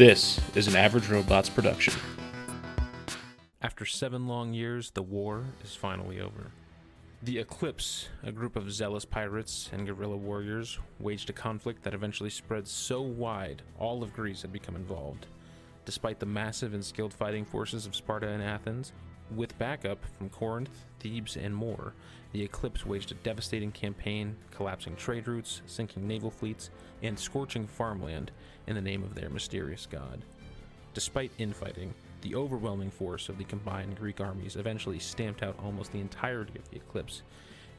This is an Average Robots production. After seven long years, the war is finally over. The Eclipse, a group of zealous pirates and guerrilla warriors, waged a conflict that eventually spread so wide all of Greece had become involved. Despite the massive and skilled fighting forces of Sparta and Athens, with backup from Corinth, Thebes, and more, the Eclipse waged a devastating campaign, collapsing trade routes, sinking naval fleets, and scorching farmland in the name of their mysterious god. Despite infighting, the overwhelming force of the combined Greek armies eventually stamped out almost the entirety of the Eclipse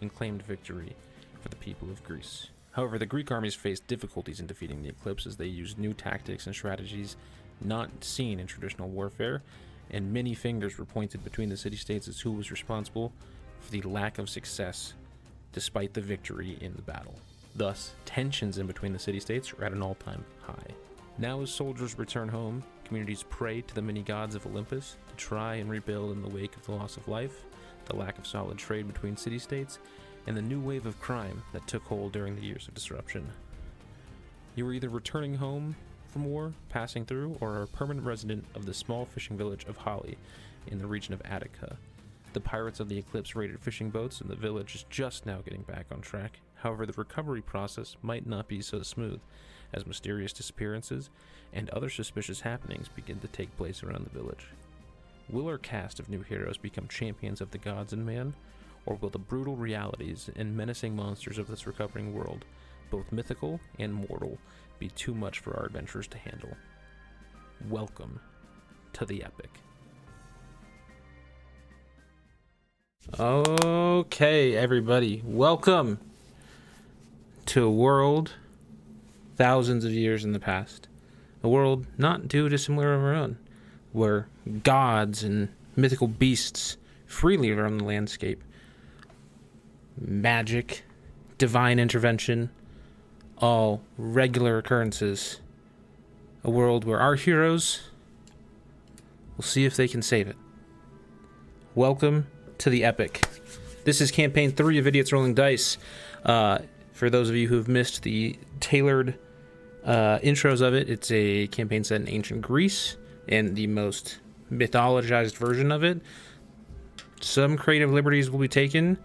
and claimed victory for the people of Greece. However, the Greek armies faced difficulties in defeating the Eclipse as they used new tactics and strategies not seen in traditional warfare, and many fingers were pointed between the city states as who was responsible for the lack of success despite the victory in the battle. Thus, tensions in between the city states are at an all time high. Now, as soldiers return home, communities pray to the many gods of Olympus to try and rebuild in the wake of the loss of life, the lack of solid trade between city states, and the new wave of crime that took hold during the years of disruption. You are either returning home from war, passing through, or are a permanent resident of the small fishing village of Holly in the region of Attica. The pirates of the Eclipse raided fishing boats, and the village is just now getting back on track. However, the recovery process might not be so smooth, as mysterious disappearances and other suspicious happenings begin to take place around the village. Will our cast of new heroes become champions of the gods and man, or will the brutal realities and menacing monsters of this recovering world, both mythical and mortal, be too much for our adventurers to handle? Welcome to the epic. Okay, everybody, welcome to a world thousands of years in the past. A world not too dissimilar of our own, where gods and mythical beasts freely roam the landscape. Magic, divine intervention, all regular occurrences. A world where our heroes will see if they can save it. Welcome to the epic. This is campaign three of Idiots Rolling Dice. Uh, for those of you who have missed the tailored uh, intros of it, it's a campaign set in ancient Greece and the most mythologized version of it. Some creative liberties will be taken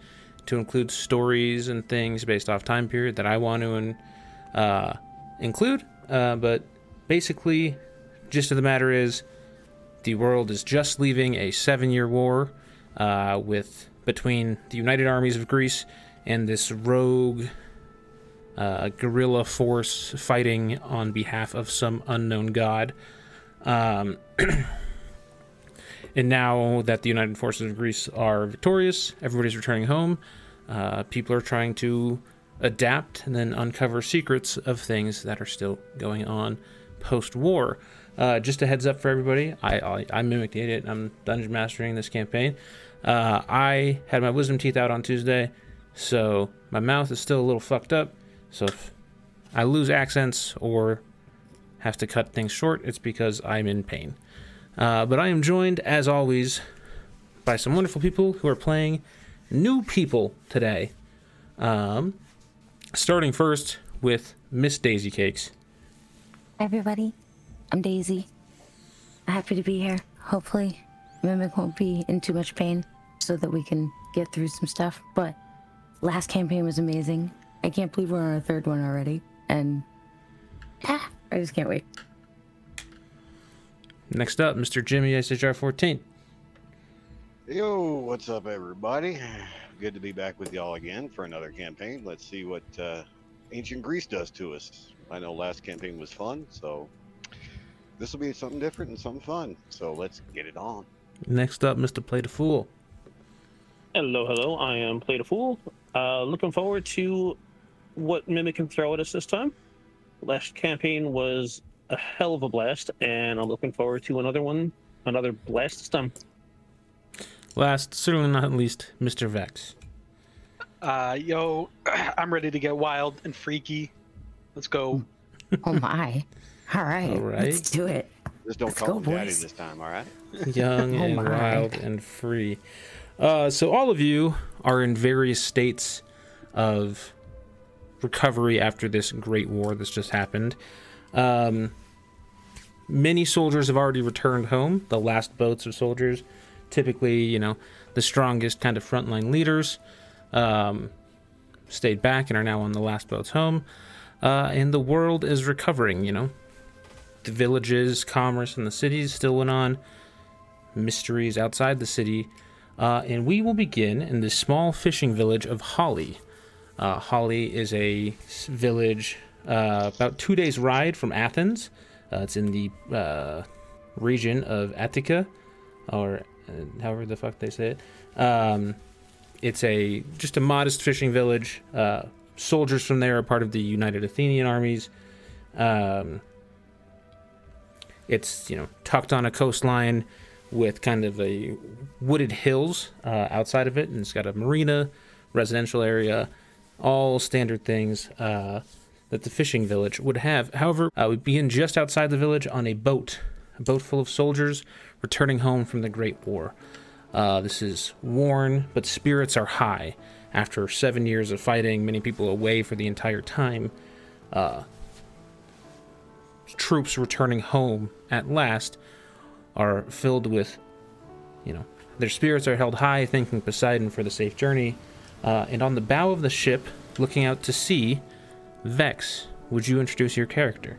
to include stories and things based off time period that I want to uh, include. Uh, but basically, gist of the matter is, the world is just leaving a seven-year war uh, with between the United Armies of Greece and this rogue uh, guerrilla force fighting on behalf of some unknown god. Um, and now that the United Forces of Greece are victorious, everybody's returning home. Uh, people are trying to adapt and then uncover secrets of things that are still going on post war. Uh, just a heads up for everybody, I, I, I mimicked Idiot. I'm dungeon mastering this campaign. Uh, I had my wisdom teeth out on Tuesday, so my mouth is still a little fucked up. So if I lose accents or have to cut things short, it's because I'm in pain. Uh, but I am joined, as always, by some wonderful people who are playing new people today. Um, starting first with Miss Daisy Cakes. Hi, everybody. I'm Daisy. Happy to be here. Hopefully, Mimic won't be in too much pain so that we can get through some stuff. But last campaign was amazing. I can't believe we're on our third one already. And yeah, I just can't wait. Next up, Mr. Jimmy SHR 14. Yo, what's up, everybody? Good to be back with y'all again for another campaign. Let's see what uh, ancient Greece does to us. I know last campaign was fun, so this will be something different and something fun. So let's get it on. Next up, Mr. Play the Fool. Hello, hello. I am Play the Fool. Uh, looking forward to what Mimic can throw at us this time. Last campaign was a hell of a blast, and I'm looking forward to another one, another blast this time. Last, certainly not least, Mr. Vex. Uh, yo, I'm ready to get wild and freaky. Let's go. Oh my. All right. All right. Let's do it. Just don't Let's call go, him daddy boys. this time, all right? young Oh and my. wild and free. Uh, so all of you are in various states of recovery after this great war that's just happened. Um, many soldiers have already returned home. The last boats of soldiers, typically, you know, the strongest kind of frontline leaders, um, stayed back and are now on the last boats home. Uh, and the world is recovering, you know. The villages, commerce and the cities still went on, mysteries outside the city. Uh, and we will begin in the small fishing village of Holly. Uh, Holly is a village uh, about two days' ride from Athens. Uh, it's in the uh, region of Attica, or uh, however the fuck they say it. Um, it's a just a modest fishing village. Uh, soldiers from there are part of the United Athenian armies. Um, it's you know tucked on a coastline with kind of a wooded hills uh, outside of it, and it's got a marina, residential area, all standard things uh, that the fishing village would have. However, uh, we begin just outside the village on a boat, a boat full of soldiers returning home from the Great War. Uh, this is worn, but spirits are high. After seven years of fighting, many people away for the entire time, uh, troops returning home at last are filled with, you know, their spirits are held high, thanking Poseidon for the safe journey. Uh, and on the bow of the ship, looking out to sea, Vex, would you introduce your character?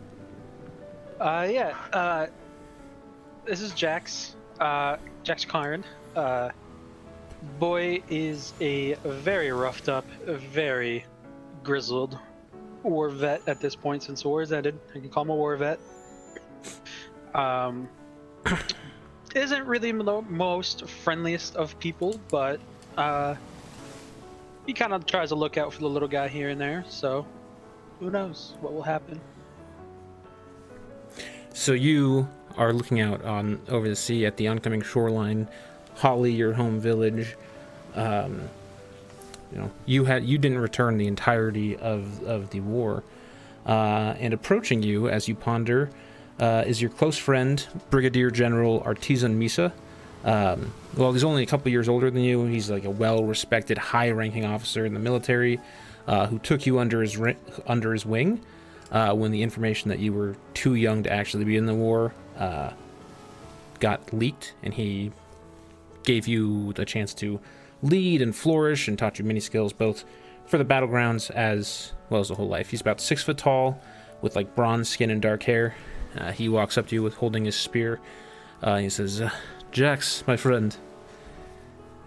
Uh, yeah. Uh, this is Jax. Uh, Jax Karn. Uh, boy is a very roughed up, very grizzled war vet at this point since the war has ended. I can call him a war vet. Um, isn't really the most friendliest of people, but uh, he kind of tries to look out for the little guy here and there. So, who knows what will happen? So you are looking out on over the sea at the oncoming shoreline, Holly, your home village. Um, you know, you had you didn't return the entirety of of the war, uh, and approaching you as you ponder uh, is your close friend, Brigadier General Artisan Misa. Um, well, he's only a couple years older than you. He's like a well-respected, high-ranking officer in the military uh, who took you under his ri- under his wing uh, when the information that you were too young to actually be in the war uh, got leaked, and he gave you the chance to lead and flourish and taught you many skills, both for the battlegrounds as well as the whole life. He's about six foot tall, with like bronze skin and dark hair. Uh, he walks up to you with holding his spear. Uh, he says, uh, "Jax, my friend,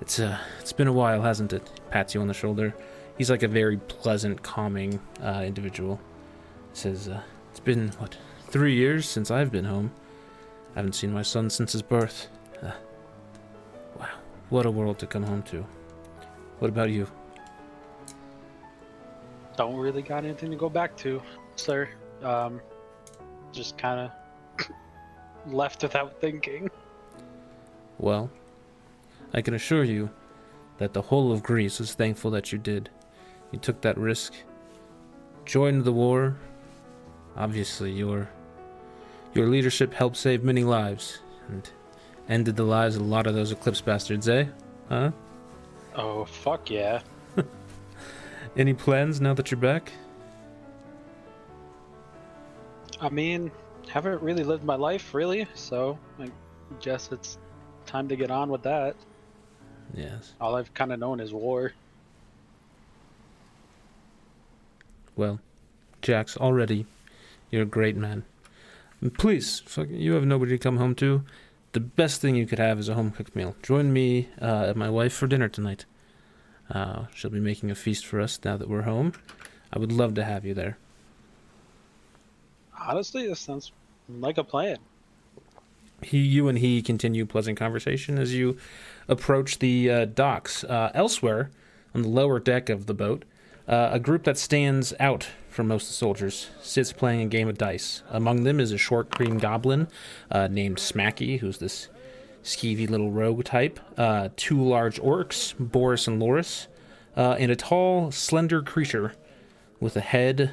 it's uh, it's been a while, hasn't it?" Pats you on the shoulder. He's like a very pleasant, calming uh, individual says uh, it's been what three years since I've been home. I haven't seen my son since his birth. Uh, wow, what a world to come home to. What about you? don't really got anything to go back to, sir. Um, just kind of left without thinking. Well, I can assure you that the whole of Greece is thankful that you did. You took that risk, joined the war. Obviously, your your leadership helped save many lives and ended the lives of a lot of those Eclipse bastards, eh? Huh? Oh fuck yeah! Any plans now that you're back? I mean, haven't really lived my life really, so I guess it's time to get on with that. Yes. All I've kind of known is war. Well, Jax, already, you're a great man. And Please, fuck, you have nobody to come home to. The best thing you could have is a home cooked meal. Join me uh, and my wife for dinner tonight. Uh, she'll be making a feast for us now that we're home. I would love to have you there. Honestly, this sounds like a plan. He, you and he continue pleasant conversation as you approach the uh, docks. Uh, elsewhere, on the lower deck of the boat, uh, a group that stands out most of the soldiers sits playing a game of dice. Among them is a short green goblin uh, named Smacky, who's this skeevy little rogue type. Uh, two large orcs, Boris and Loris, uh, and a tall, slender creature with a head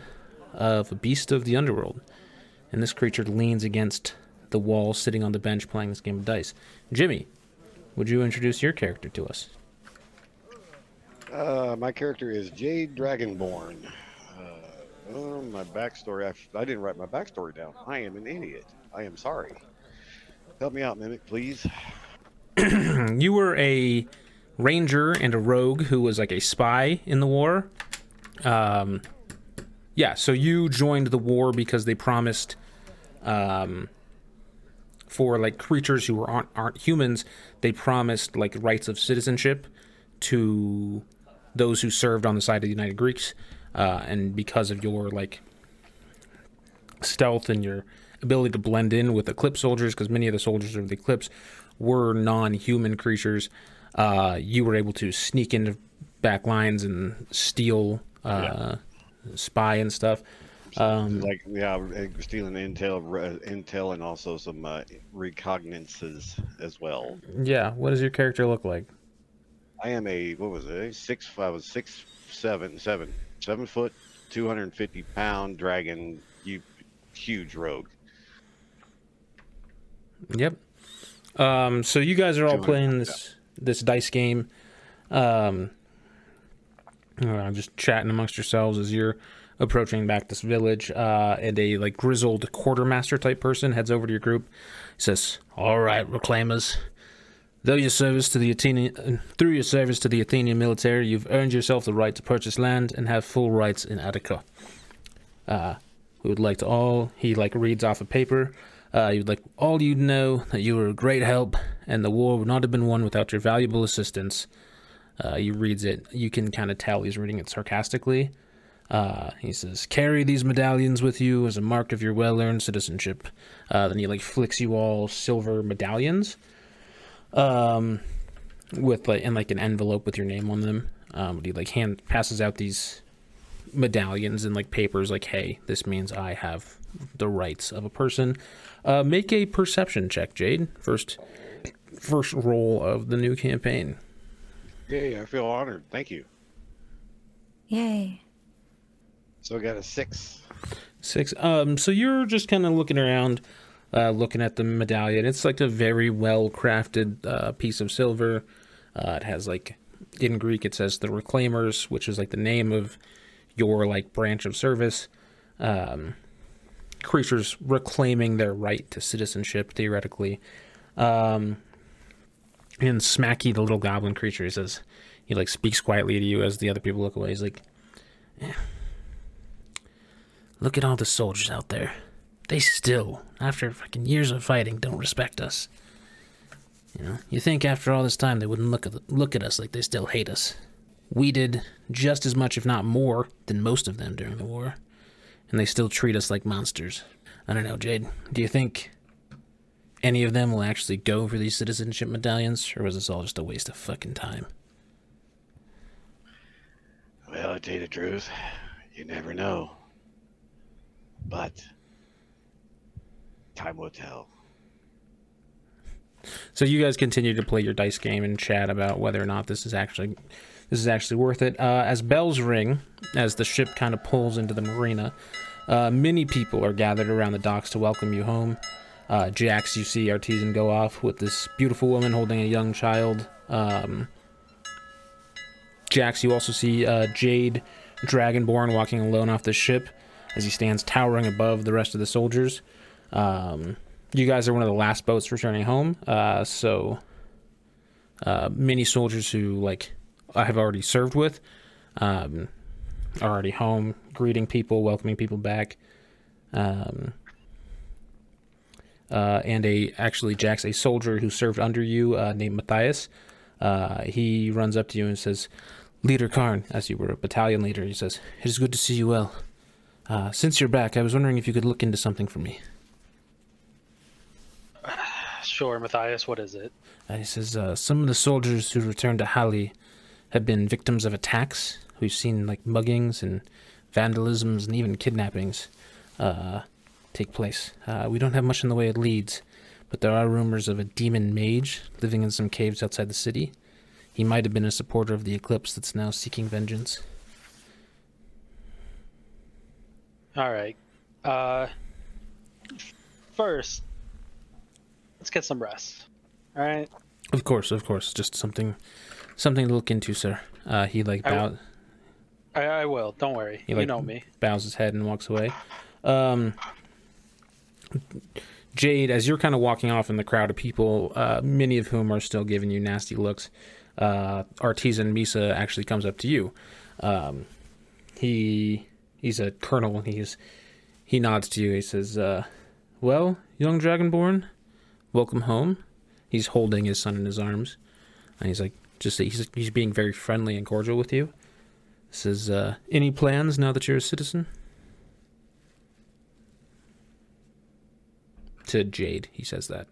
of a beast of the underworld. And this creature leans against the wall, sitting on the bench playing this game of dice. Jimmy, would you introduce your character to us? Uh, my character is Jade Dragonborn. Oh, my backstory. I, I didn't write my backstory down. I am an idiot. I am sorry. Help me out, Mimic, please. you were a ranger and a rogue who was like a spy in the war. Um, yeah, so you joined the war because they promised, um, for like creatures who aren't aren't humans, they promised like rights of citizenship to those who served on the side of the United Greeks, uh, and because of your like stealth and your ability to blend in with Eclipse soldiers, because many of the soldiers of the Eclipse were non-human creatures, uh, you were able to sneak into back lines and steal, uh, spy and stuff. Um, like yeah, stealing intel, intel, and also some uh, recognizances as well. yeah. What does your character look like? I am a what was it? Six. I was six, seven, seven, seven foot, two hundred and fifty pound dragon. You huge rogue. Yep. Um, so you guys are all playing this this dice game. Um, uh, just chatting amongst yourselves as you're approaching back this village. Uh, and a like grizzled quartermaster type person heads over to your group. He says, "All right, reclaimers." Though your service to the Athenian, through your service to the Athenian military, you've earned yourself the right to purchase land and have full rights in Attica. Uh, we would like to all. He like reads off a paper. Uh, he would like all you know that you were a great help, and the war would not have been won without your valuable assistance. Uh, he reads it. You can kind of tell he's reading it sarcastically. Uh, he says, "Carry these medallions with you as a mark of your well-earned citizenship." Uh, then he like flicks you all silver medallions, um, with like in like an envelope with your name on them. Um, he like hand passes out these medallions and like papers like hey this means i have the rights of a person uh make a perception check jade first first roll of the new campaign Yay! I feel honored. Thank you. Yay. So I got a six. six um so you're just kind of looking around uh looking at the medallion. It's like a very well crafted uh piece of silver. Uh it has like in greek it says the reclaimers which is like the name of your like branch of service. Um creatures reclaiming their right to citizenship theoretically. Um and smacky the little goblin creature he says he like speaks quietly to you as the other people look away. He's like Look at all the soldiers out there. They still, after fucking years of fighting, don't respect us. You know, you think after all this time they wouldn't look at look at us like they still hate us. We did just as much, if not more, than most of them during the war, and they still treat us like monsters. I don't know, Jade. Do you think any of them will actually go for these citizenship medallions, or was this all just a waste of fucking time? Well, to tell you the truth, you never know. But time will tell. So you guys continue to play your dice game and chat about whether or not this is actually this is actually worth it. Uh, as bells ring, as the ship kind of pulls into the marina, uh, many people are gathered around the docks to welcome you home. Uh, Jax, you see Artisan go off with this beautiful woman holding a young child. Um, Jax, you also see uh, Jade Dragonborn walking alone off the ship as he stands towering above the rest of the soldiers. Um, you guys are one of the last boats returning home, uh, so uh, many soldiers who like I have already served with um, are already home, greeting people, welcoming people back. Um, uh, and a actually Jax a soldier who served under you uh, named Matthias. Uh, he runs up to you and says, "Leader Karn, as you were a battalion leader, he says, it is good to see you well. Uh, since you're back, I was wondering if you could look into something for me." Sure, Matthias, what is it? Uh, he says uh, some of the soldiers who returned to Hali have been victims of attacks. We've seen like muggings and vandalisms and even kidnappings uh, take place. Uh, we don't have much in the way of leads, but there are rumors of a demon mage living in some caves outside the city. He might have been a supporter of the Eclipse that's now seeking vengeance. All right. Uh, first, let's get some rest. All right. Of course, of course, just something, something to look into, sir. Uh, he like I bowed. I, I will. Don't worry. He, you know me. bows his head and walks away. Um, Jade, as you're kind of walking off in the crowd of people, uh, many of whom are still giving you nasty looks, uh, artisan Misa actually comes up to you. Um, he he's a colonel. And he's he nods to you. He says, uh, "Well, young dragonborn, welcome home." He's holding his son in his arms, and he's like, just he's he's being very friendly and cordial with you. Says, uh, "Any plans now that you're a citizen?" To Jade, he says that.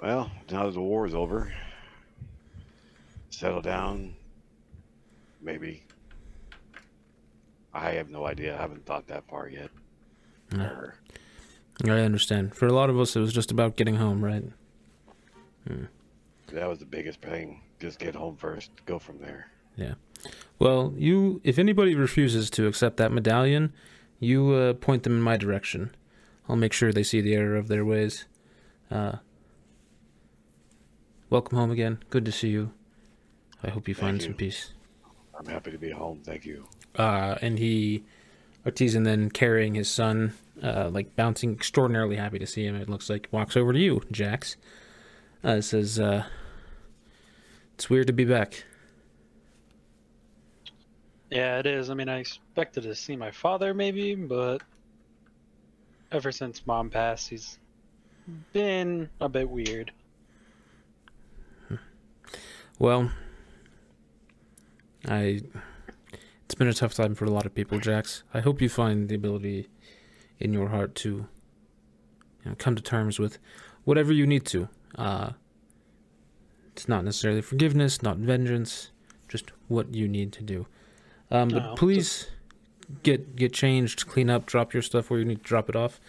Well, now that the war is over, settle down. Maybe. I have no idea. I haven't thought that far yet. Yeah. Or- I understand. For a lot of us, it was just about getting home, right? That was the biggest thing. Just get home first. Go from there. Yeah. Well, you, if anybody refuses to accept that medallion, you uh, point them in my direction. I'll make sure they see the error of their ways. Uh, welcome home again. Good to see you. I hope you Thank find you. some peace. I'm happy to be home. Thank you. Uh, and he, Artisan, then carrying his son, uh, like bouncing, extraordinarily happy to see him. It looks like walks over to you, Jax. Uh, says, uh, "It's weird to be back." Yeah, it is. I mean, I expected to see my father maybe, but ever since mom passed, he's been a bit weird. Well, I. It's been a tough time for a lot of people, Jax. I hope you find the ability in your heart to, you know, come to terms with whatever you need to. Uh, it's not necessarily forgiveness, not vengeance, just what you need to do. Um, but No, please get get changed, clean up, drop your stuff where you need to drop it off,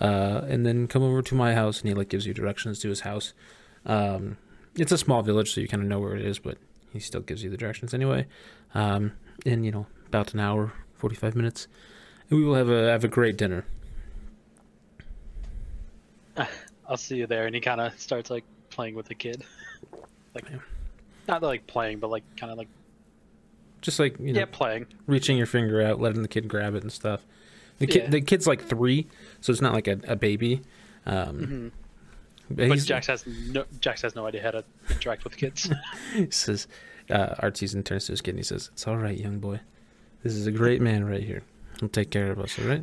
uh, and then come over to my house. And he like gives you directions to his house. Um, it's a small village, so you kind of know where it is, but he still gives you the directions anyway. Um, in you know about an hour, forty five minutes, we will have a have a great dinner. I'll see you there. And he kind of starts like playing with the kid, like Yeah. not like playing, but like kind of like Just like you know, yeah, playing. reaching your finger out, letting the kid grab it and stuff. The kid, Yeah. the kid's like three, so it's not like a, a baby. Um, hmm but But Jax has no Jax has no idea how to interact with kids. he says, uh, Artisan turns to his kid and he says, "It's all right, young boy. This is a great man right here. He'll take care of us. All right.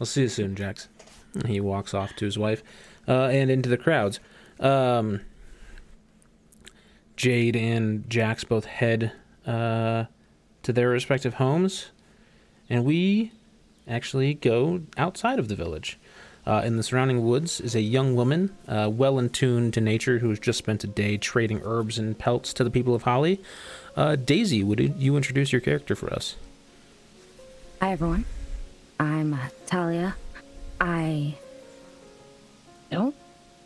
I'll see you soon, Jax." And he walks off to his wife, uh, and into the crowds. Um, Jade and Jax both head uh, to their respective homes, and we actually go outside of the village. Uh, in the surrounding woods is a young woman, uh, well in tune to nature, who has just spent a day trading herbs and pelts to the people of Holly. Uh, Daisy, would you introduce your character for us? Hi, everyone. I'm uh, Talia. I don't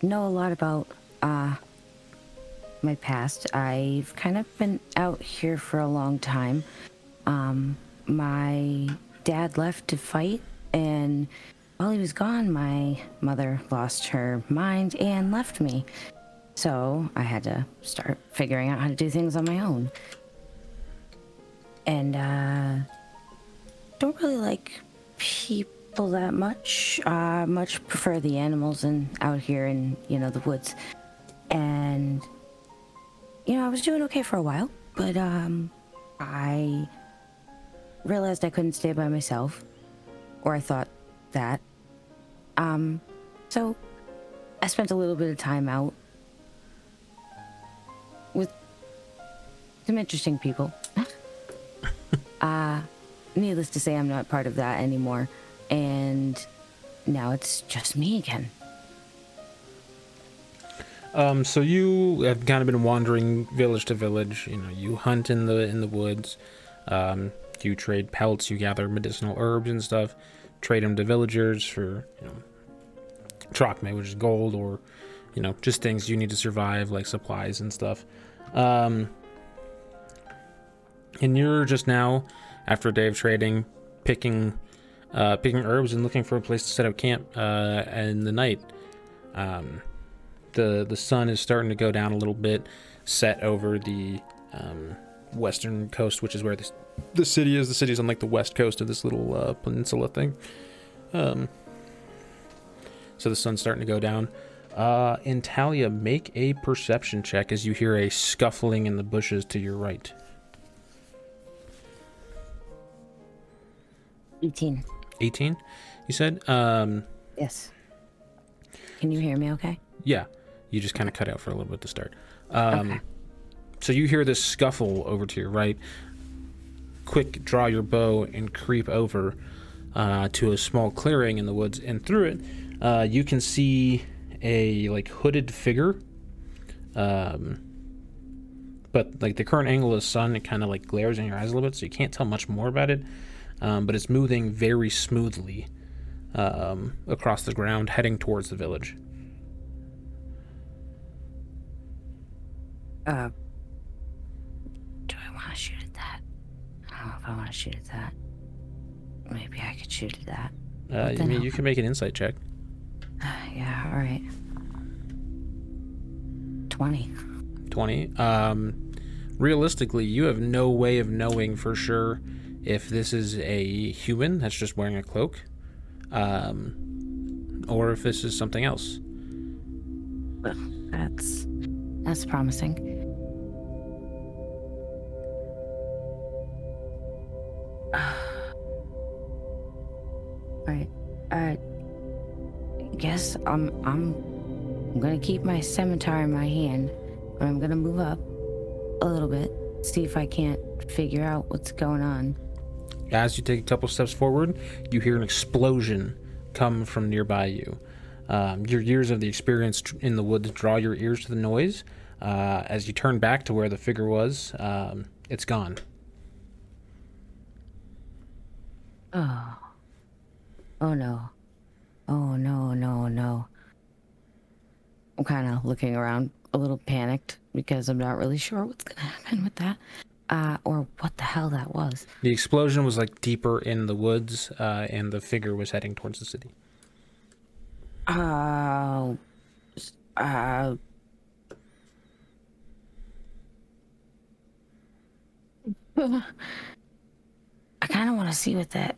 know a lot about uh, my past. I've kind of been out here for a long time. Um, my dad left to fight, and while he was gone, my mother lost her mind and left me. So I had to start figuring out how to do things on my own. And, uh, don't really like people that much. Uh, much prefer the animals and out here in you know the woods. And you know I was doing okay for a while, but um, I realized I couldn't stay by myself, or I thought that. Um, so I spent a little bit of time out with some interesting people. uh needless to say, I'm not part of that anymore. And now it's just me again. Um, so you have kind of been wandering village to village. You know, you hunt in the in the woods. Um, you trade pelts. You gather medicinal herbs and stuff. Trade them to villagers for you know, drachma, which is gold, or you know, just things you need to survive, like supplies and stuff. Um, and you're just now, after a day of trading, picking, uh, picking herbs and looking for a place to set up camp uh, in the night. Um, the the sun is starting to go down a little bit, set over the um, western coast, which is where this, the city is. The city's on like the west coast of this little uh, peninsula thing. Um, so the sun's starting to go down. Uh, Intalia, make a perception check as you hear a scuffling in the bushes to your right. 18. 18, you said? Um, Yes. Can you hear me okay? yeah, you just kind of cut out for a little bit to start. Um, Okay. So you hear this scuffle over to your right. Quick, draw your bow and creep over uh, to a small clearing in the woods, and through it, uh, you can see a like hooded figure. Um, but like the current angle of the sun, it kind of like glares in your eyes a little bit, so you can't tell much more about it. Um, but it's moving very smoothly um, across the ground, heading towards the village. Uh, do I want to shoot at that? I don't know if I want to shoot at that. Maybe I could shoot at that. Uh, I mean, you can make an insight check. yeah, all right. 20. 20. Um, realistically, you have no way of knowing for sure if this is a human that's just wearing a cloak, um, or if this is something else. That's that's promising. Alright. Uh I guess I'm I'm I'm gonna keep my scimitar in my hand, but I'm gonna move up a little bit, see if I can't figure out what's going on. As you take a couple steps forward, you hear an explosion come from nearby you. Um, your years of the experience in the woods draw your ears to the noise. Uh, as you turn back to where the figure was, um, it's gone. Oh. Oh no. Oh no, no, no. I'm kind of looking around a little panicked because I'm not really sure what's going to happen with that. Uh, or what the hell that was. The explosion was like deeper in the woods, uh, and the figure was heading towards the city. Uh, s- uh, I kind of want to see what that.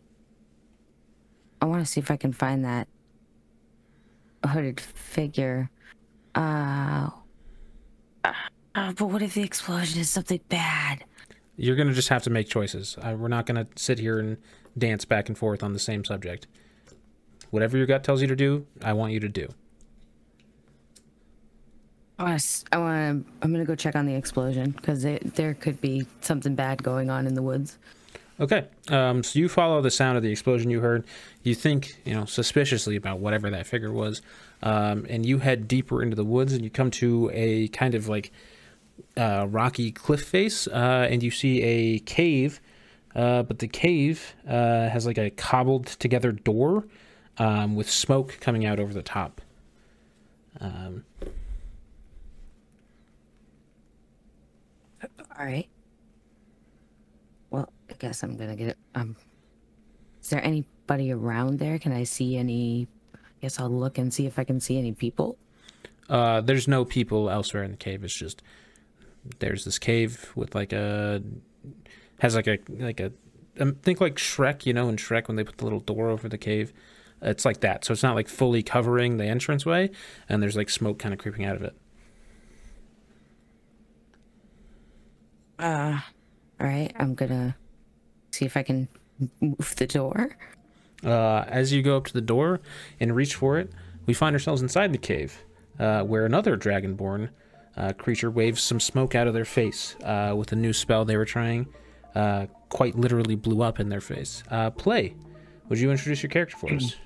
I want to see if I can find that hooded figure. Uh, uh, but what if the explosion is something bad? You're gonna just have to make choices. Uh, we're not gonna sit here and dance back and forth on the same subject. Whatever your gut tells you to do, I want you to do. I want to. I want to. I'm go check on the explosion because there could be something bad going on in the woods. Okay. Um, so you follow the sound of the explosion you heard. You think, you know, suspiciously about whatever that figure was, um, and you head deeper into the woods, and you come to a kind of like uh, rocky cliff face, uh, and you see a cave. Uh, but the cave uh, has like a cobbled together door um, with smoke coming out over the top. Um, All right. Well, I guess I'm gonna get it. Um, is there anybody around there? Can I see any? I guess I'll look and see if I can see any people. Uh, there's no people elsewhere in the cave. It's just there's this cave with like a has like a like a um, think like Shrek, you know, in Shrek when they put the little door over the cave. It's like that. So it's not like fully covering the entranceway, and there's like smoke kind of creeping out of it. Uh, all right. I'm gonna see if I can move the door. Uh, as you go up to the door and reach for it, we find ourselves inside the cave, uh, where another dragonborn uh, creature waves some smoke out of their face uh, with a new spell they were trying. Uh, quite literally blew up in their face. Uh, play. Would you introduce your character for us?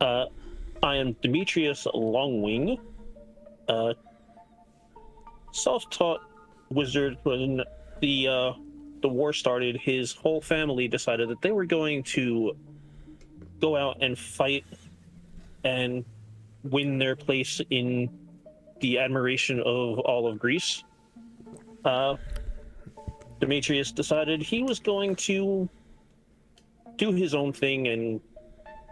Uh, I am Demetrius Longwing, uh, self-taught wizard. When the the war started, his whole family decided that they were going to go out and fight and win their place in the admiration of all of Greece. Uh, Demetrius decided he was going to do his own thing and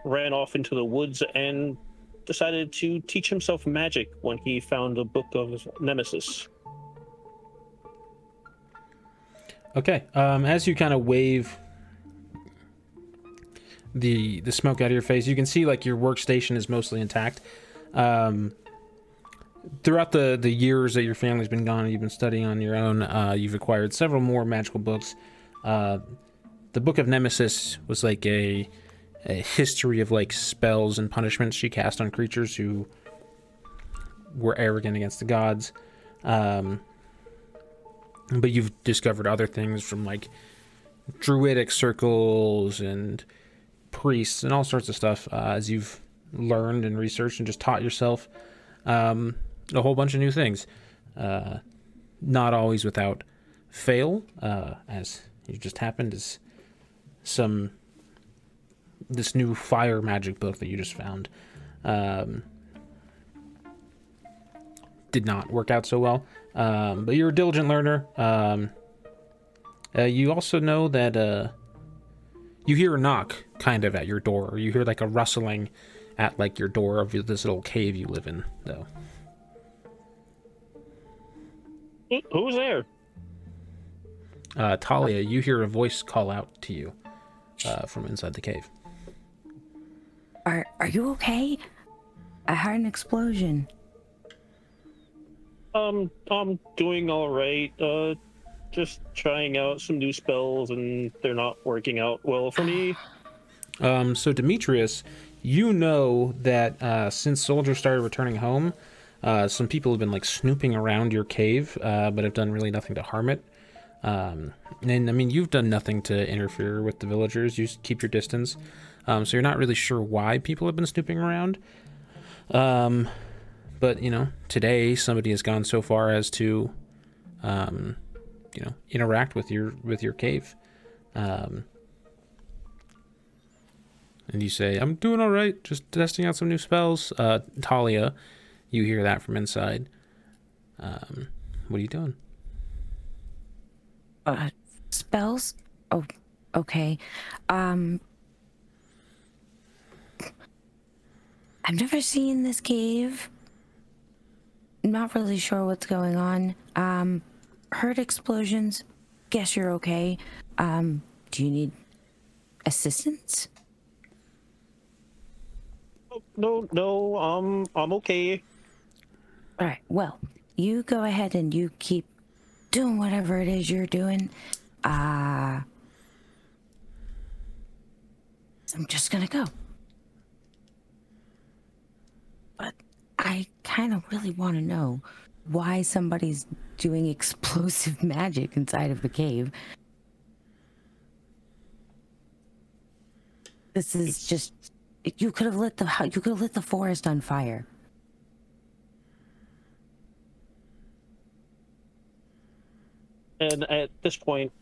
ran off into the woods and decided to teach himself magic when he found the book of Nemesis. Okay. Um, as you kind of wave the the smoke out of your face, you can see like your workstation is mostly intact. Um, throughout the the years that your family's been gone you've been studying on your own, uh, you've acquired several more magical books. Uh, the Book of Nemesis was like a a history of like spells and punishments she cast on creatures who were arrogant against the gods. Um, but you've discovered other things from like druidic circles and priests and all sorts of stuff uh, as you've learned and researched and just taught yourself um, a whole bunch of new things. Uh, not always without fail, uh, as it just happened, is some this new fire magic book that you just found um, did not work out so well. Um, but you're a diligent learner. Um, uh, you also know that uh, you hear a knock kind of at your door, or you hear like a rustling at like your door of this little cave you live in, though. Who's there? Uh, Talia, you hear a voice call out to you uh, from inside the cave. Are Are you okay? I heard an explosion. Um, I'm doing all right. Uh, just trying out some new spells, and they're not working out well for me. Um, so Demetrius, you know that uh, since soldiers started returning home, uh, some people have been like snooping around your cave, uh, but have done really nothing to harm it. Um, and I mean, you've done nothing to interfere with the villagers. You keep your distance, um, so you're not really sure why people have been snooping around. Um, but you know, today somebody has gone so far as to, um, you know, interact with your with your cave. Um, and you say, "I'm doing all right, just testing out some new spells." Uh, Talia, you hear that from inside. Um, what are you doing? Uh, spells? Oh, okay. Um, I've never seen this cave. Not really sure what's going on. Um, heard explosions. Guess you're okay. Um, do you need assistance? Oh, no, no, um, I'm okay. All right. Well, you go ahead and you keep doing whatever it is you're doing. Uh, I'm just gonna go. But I kind of really want to know why somebody's doing explosive magic inside of the cave. This is just. You could have lit the you could have lit the forest on fire. And at this point,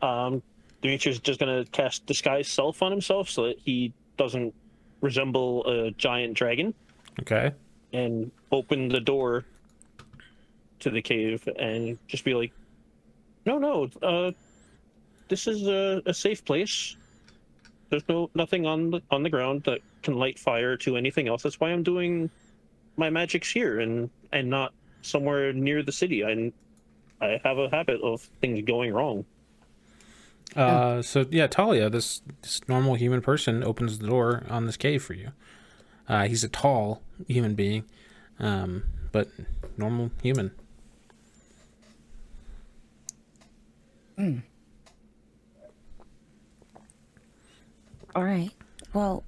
um, Demetrius is just gonna cast disguise self on himself so that he doesn't resemble a giant dragon, Okay. and open the door to the cave and just be like, "No, no, uh, this is a, a safe place. There's no nothing on the on the ground that can light fire to anything else. That's why I'm doing my magics here and and not somewhere near the city. I I have a habit of things going wrong." Uh, so yeah, Talia, this this normal human person opens the door on this cave for you. Uh, he's a tall human being, um, but normal human. All right. Well,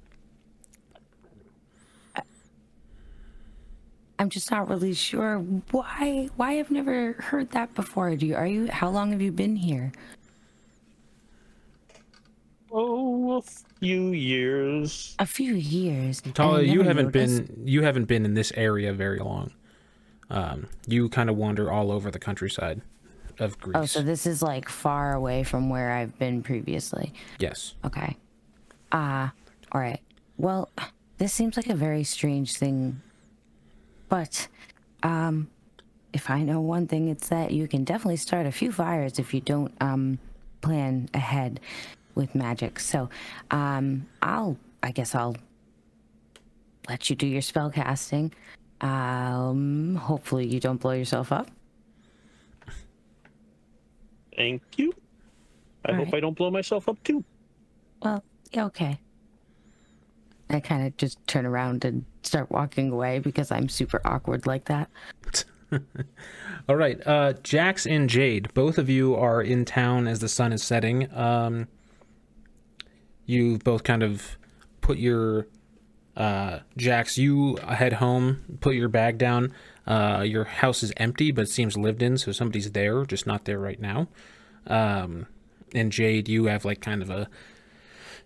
I'm just not really sure why. Why I've never heard that before. Do you? Are you? How long have you been here? Oh, a few years. A few years. and you haven't noticed. been you haven't been in this area very long. Um, you kind of wander all over the countryside of Greece. Oh, so this is like far away from where I've been previously. yes. Okay. Ah, all right. Well, this seems like a very strange thing. But, um, if I know one thing, it's that you can definitely start a few fires if you don't, um, plan ahead with magic. So, um, I'll, I guess I'll let you do your spell casting. Um, hopefully you don't blow yourself up. Thank you. I hope Alright. I don't blow myself up too. Well, yeah, okay. I kind of just turn around and start walking away because I'm super awkward like that. All right, uh, Jax and Jade, both of you are in town as the sun is setting. Um, you've both kind of put your uh, Jax, you head home, put your bag down. Uh, your house is empty, but seems lived in, so somebody's there, just not there right now. Um, and Jade, you have like kind of a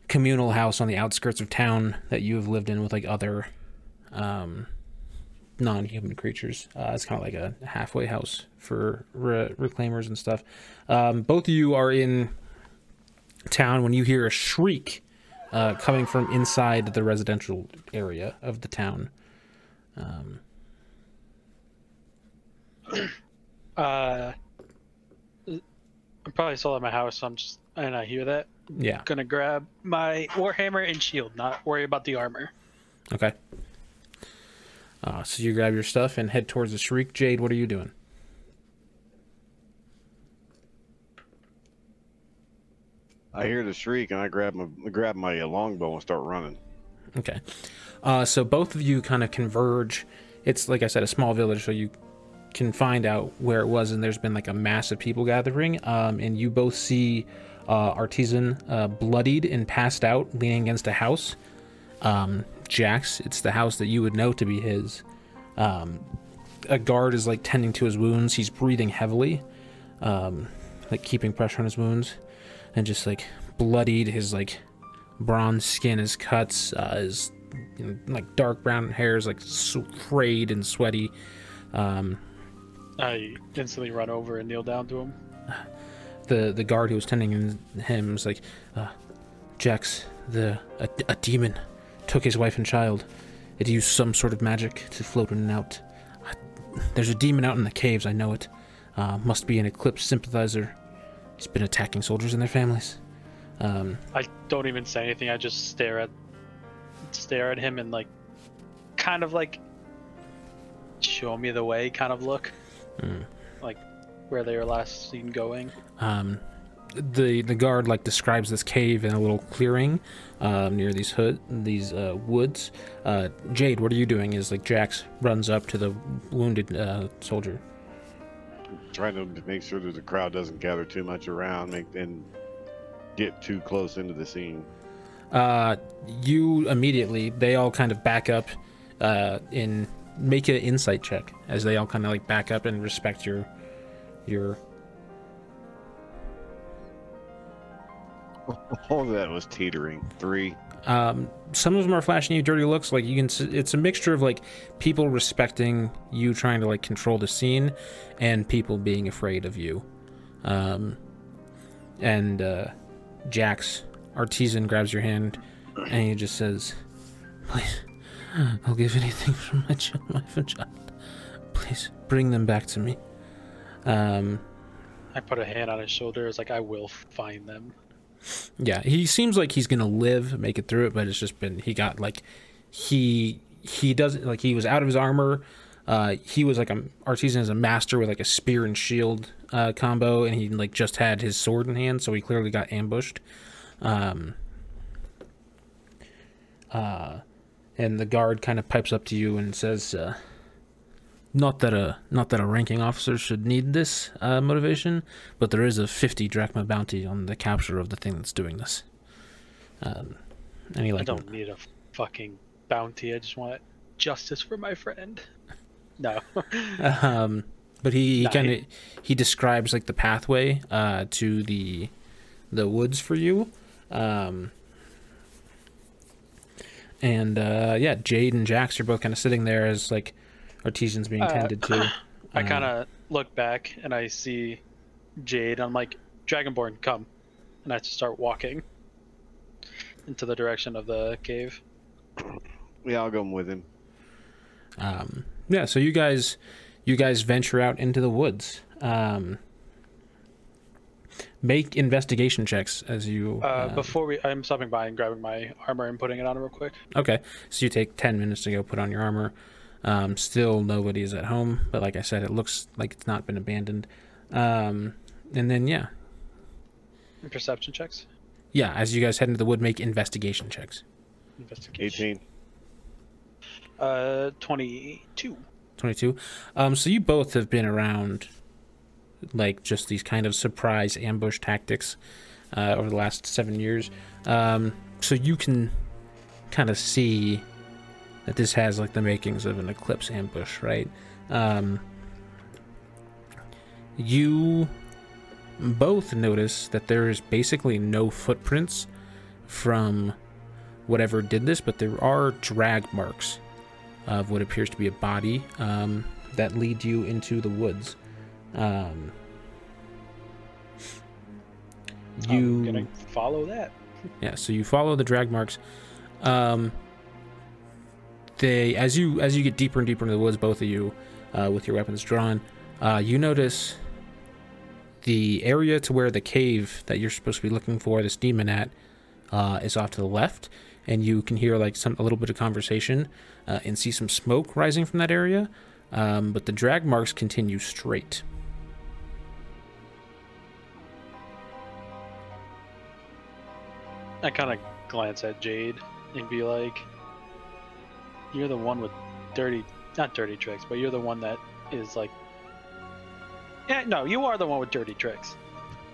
communal house on the outskirts of town that you have lived in with like other um, non-human creatures. Uh, it's kind of like a halfway house for re- reclaimers and stuff. Um, both of you are in town when you hear a shriek uh, coming from inside the residential area of the town. Um, Uh, I'm probably still at my house, so I'm just and I hear that. yeah. Gonna grab my warhammer and shield, not worry about the armor. Okay. Uh, so you grab your stuff and head towards the shriek. Jade, what are you doing? I hear the shriek and I grab my grab my uh, longbow and start running. Okay. Uh, so both of you kind of converge. It's like I said, a small village, so you can find out where it was, and there's been like a massive people gathering. Um, and you both see uh, Artisan uh, bloodied and passed out, leaning against a house. Um, Jax, it's the house that you would know to be his. Um, a guard is like tending to his wounds. He's breathing heavily, um, like keeping pressure on his wounds, and just like bloodied. His like bronze skin is cuts. Uh, his you know, like dark brown hair is like frayed and sweaty. Um, I instantly run over and kneel down to him. The the guard who was tending him- was like, uh, Jax, the a, a demon took his wife and child. It used some sort of magic to float in and out. I, there's a demon out in the caves. I know it. Uh, must be an Eclipse sympathizer. He's been attacking soldiers and their families. Um, I don't even say anything. I just stare at stare at him and like kind of like show me the way kind of look. Hmm. Like where they were last seen going. um, the the guard like describes this cave in a little clearing um, near these hood these uh, woods. Uh, Jade, what are you doing? Is like Jax runs up to the wounded uh, soldier. Trying to make sure that the crowd doesn't gather too much around, make and get too close into the scene. Uh, you immediately they all kind of back up uh, in make an insight check as they all kind of like back up and respect your your All of that was teetering. Three. um, some of them are flashing you dirty looks like you can it's a mixture of like people respecting you trying to like control the scene and people being afraid of you um, and uh, jax artisan grabs your hand and he just says please i'll give anything for my child my child please bring them back to me um, I put a hand on his shoulder. It's like I will find them. Yeah, he seems like he's gonna live, make it through it, but it's just been he got like he he doesn't like he was out of his armor. Uh, he was like a artisan is a master with like a spear and shield uh, combo, and he like just had his sword in hand, so he clearly got ambushed. Um, uh, and the guard kind of pipes up to you and says, uh, "Not that a not that a ranking officer should need this uh, motivation, but there is a 50 drachma bounty on the capture of the thing that's doing this." Um, and he I don't need a fucking bounty. I just want justice for my friend. No. um, but he, he Nah, kind of he- he describes like the pathway uh, to the the woods for you. Um, and uh, yeah, Jade and Jax are both kind of sitting there as like artisans being Uh, tended to. I Um, kind of look back and I see Jade. I'm like, Dragonborn, come. And I start walking into the direction of the cave. Yeah, I'll go with him. Um, yeah, so you guys, you guys venture out into the woods. Um, make investigation checks as you. Uh, um, before we, I'm stopping by and grabbing my armor and putting it on real quick. Okay, so you take ten minutes to go put on your armor. Um, still, nobody is at home, but like I said, it looks like it's not been abandoned. Um, and then yeah, Perception checks. Yeah, as you guys head into the wood, make investigation checks. Investigation. 18. Uh, 22. 22. Um, so you both have been around, like, just these kind of surprise ambush tactics uh, over the last seven years. Um, so you can kind of see that this has, like, the makings of an eclipse ambush, right? Um, you both notice that there is basically no footprints from whatever did this, but there are drag marks of what appears to be a body um, that lead you into the woods. Um, you follow that. yeah, so you follow the drag marks. Um, they as you as you get deeper and deeper into the woods, both of you, uh, with your weapons drawn, uh, you notice the area to where the cave that you're supposed to be looking for this demon at uh, is off to the left, and you can hear like some a little bit of conversation uh, and see some smoke rising from that area. Um, but the drag marks continue straight. I kind of glance at Jade and be like, "You're the one with dirty, not dirty tricks, but you're the one that is like, yeah, no, you are the one with dirty tricks.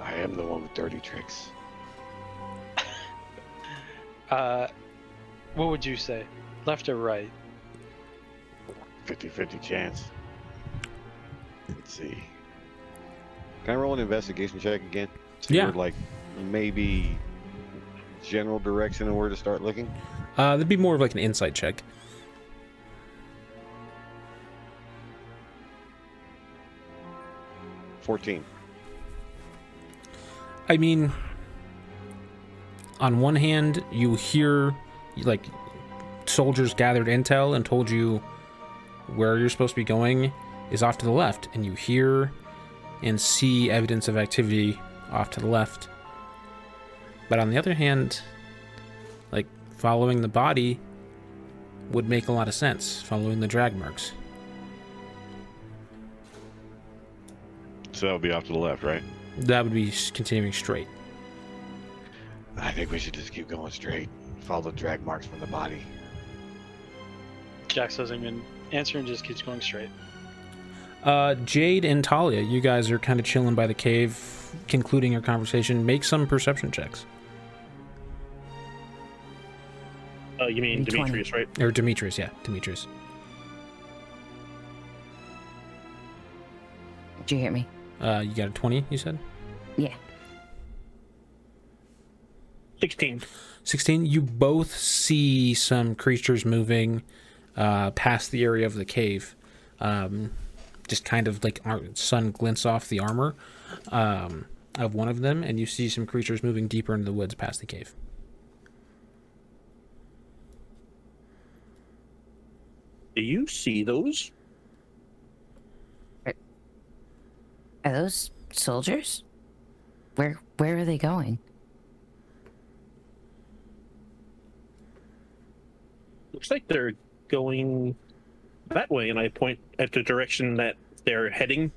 I am the one with dirty tricks. Uh, what would you say, left or right? 50 50 chance. Let's see. Can I roll an investigation check again? See Yeah. where, like maybe general direction of where to start looking? Uh, that'd be more of like an insight check. Fourteen. I mean, on one hand, you hear like soldiers gathered intel and told you where you're supposed to be going is off to the left, and you hear and see evidence of activity off to the left. But on the other hand, like following the body would make a lot of sense, following the drag marks. So that would be off to the left, right? That would be continuing straight. I think we should just keep going straight. Follow the drag marks from the body. Jax doesn't even answer and just keeps going straight. Uh, Jade and Talia, you guys are kind of chilling by the cave, concluding your conversation. Make some perception checks. Uh, you mean D20. Demetrius, right? Or Demetrius, yeah, Demetrius. Did you hear me? Uh, you got a 20, you said? Yeah. 16. 16. You both see some creatures moving uh, past the area of the cave. Um, just kind of like ar- sun glints off the armor um, of one of them, and you see some creatures moving deeper into the woods past the cave. Do you see those? Are those soldiers? Where where are they going? Looks like they're going that way, and I point at the direction that they're heading.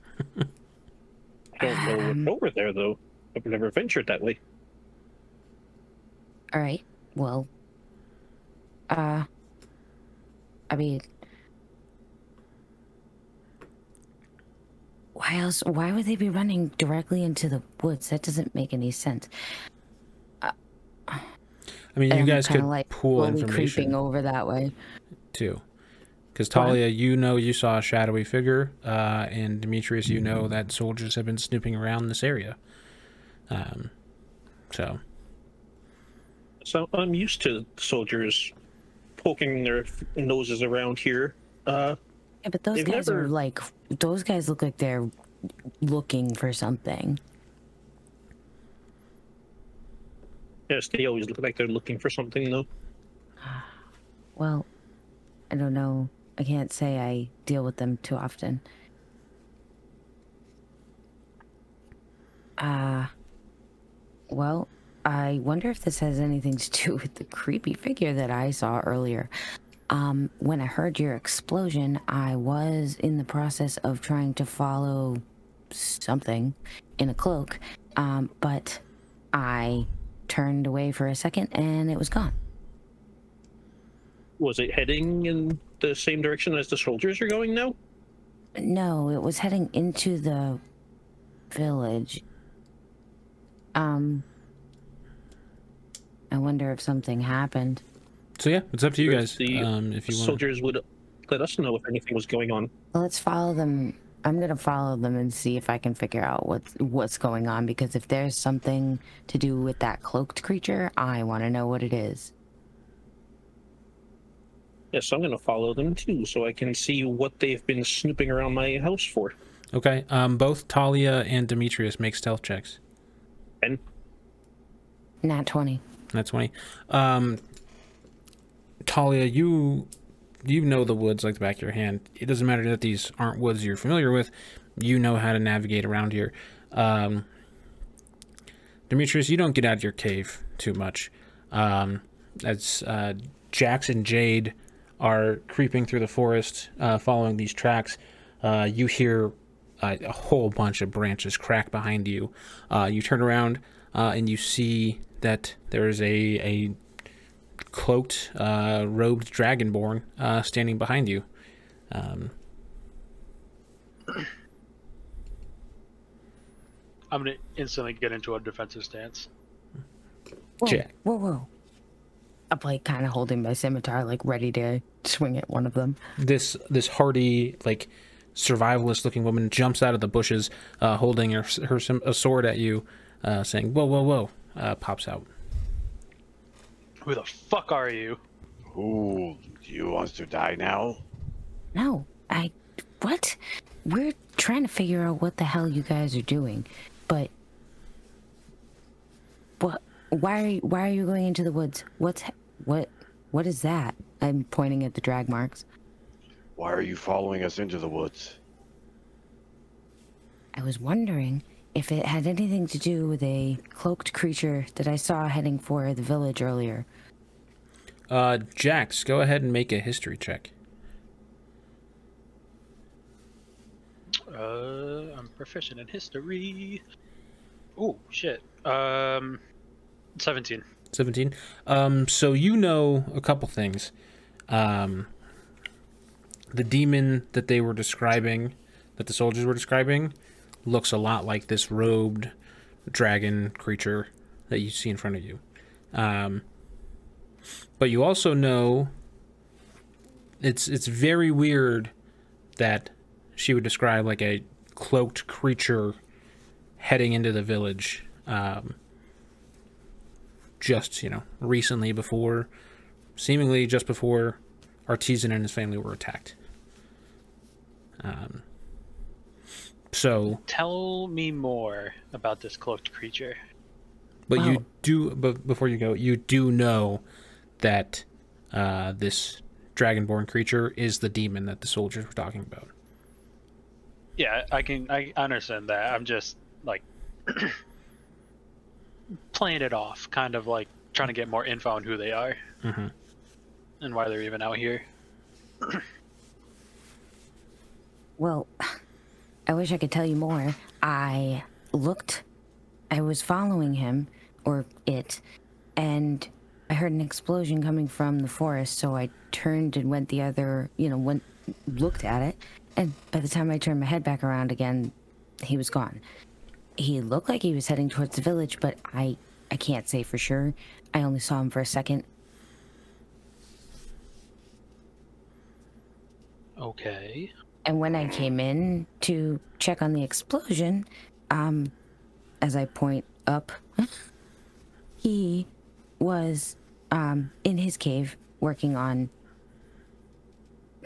I don't know Um. what's over there, though. I've never ventured that way. All right. Well, uh, I mean, why else? Why would they be running directly into the woods? That doesn't make any sense. I mean, you guys kinda, could like pull slowly information. creeping over that way. too. Because Go on. Talia, you know you saw a shadowy figure, uh, and Demetrius, you know that soldiers have been snooping around this area. Um, so So I'm used to soldiers poking their noses around here. Uh, Yeah, but those They've guys are like, those guys look like they're looking for something. yes, they always look like they're looking for something, though. Well, I don't know. I can't say I deal with them too often. Uh, well, I wonder if this has anything to do with the creepy figure that I saw earlier. Um, when I heard your explosion, I was in the process of trying to follow something in a cloak, um, but I turned away for a second and it was gone. Was it heading in the same direction as the soldiers are going now? No, it was heading into the village. Um, I wonder if something happened. So yeah, it's up to you guys. the Um, if you want. soldiers would let us know if anything was going on. Let's follow them. I'm gonna follow them and see if I can figure out what's what's going on. Because if there's something to do with that cloaked creature, I want to know what it is. Yes, I'm going to follow them too, so I can see what they've been snooping around my house for. Okay. Um, both Talia and Demetrius make stealth checks. And Not twenty. Not twenty. Um, Talia, you you know the woods like the back of your hand. It doesn't matter that these aren't woods you're familiar with. You know how to navigate around here. Um, Demetrius, you don't get out of your cave too much. Um, as uh, Jax and Jade are creeping through the forest, uh, following these tracks, uh, you hear a whole bunch of branches crack behind you. Uh, you turn around uh, and you see that there is a a cloaked, uh, robed dragonborn uh, standing behind you. Um, I'm gonna instantly get into a defensive stance. Whoa, Jack. whoa, whoa! I'm like kind of holding my scimitar, like ready to swing at one of them. this this hardy like survivalist looking woman jumps out of the bushes, uh, holding her her sim- a sword at you, uh, saying "Whoa, whoa, whoa!" Uh, pops out. Who the fuck are you? Who you wants to die now? No, I. What? We're trying to figure out what the hell you guys are doing, but. What? Why are you, Why are you going into the woods? What's what? What is that? I'm pointing at the drag marks. Why are you following us into the woods? I was wondering if it had anything to do with a cloaked creature that I saw heading for the village earlier. Uh, Jax, go ahead and make a history check. Uh, I'm proficient in history. Oh shit. Um, seventeen. 17 um so you know a couple things um the demon that they were describing that the soldiers were describing looks a lot like this robed dragon creature that you see in front of you um but you also know it's it's very weird that she would describe like a cloaked creature heading into the village um just you know recently before seemingly just before artisan and his family were attacked um so Tell me more about this cloaked creature. but you do but before you go you do know that uh this dragonborn creature is the demon that the soldiers were talking about Yeah, I can. I understand that. I'm just like playing it off, kind of like trying to get more info on who they are Mhm. and why they're even out here. Well, I wish I could tell you more. I looked, I was following him, or it, and I heard an explosion coming from the forest, so I turned and went the other, you know, went, looked at it, and by the time I turned my head back around again, he was gone. He looked like he was heading towards the village, but I, I can't say for sure. I only saw him for a second. Okay. And when I came in to check on the explosion, um, as I point up, he was um, in his cave working on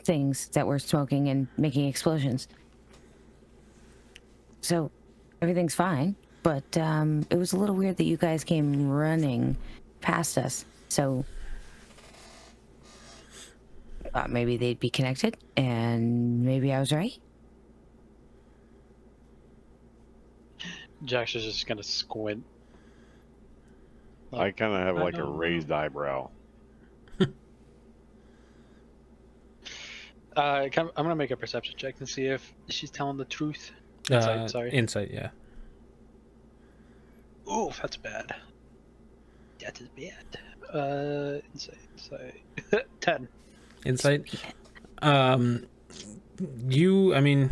things that were smoking and making explosions. So everything's fine, but um, it was a little weird that you guys came running past us. So thought maybe they'd be connected, and maybe I was right. Jax is just gonna squint. I kind of have I like a don't know. raised eyebrow. Uh, I'm gonna make a perception check to see if she's telling the truth. Insight, uh, sorry. insight yeah Oof, that's bad. That is bad. Uh, insight, insight. Ten. Insight. Um, you, I mean,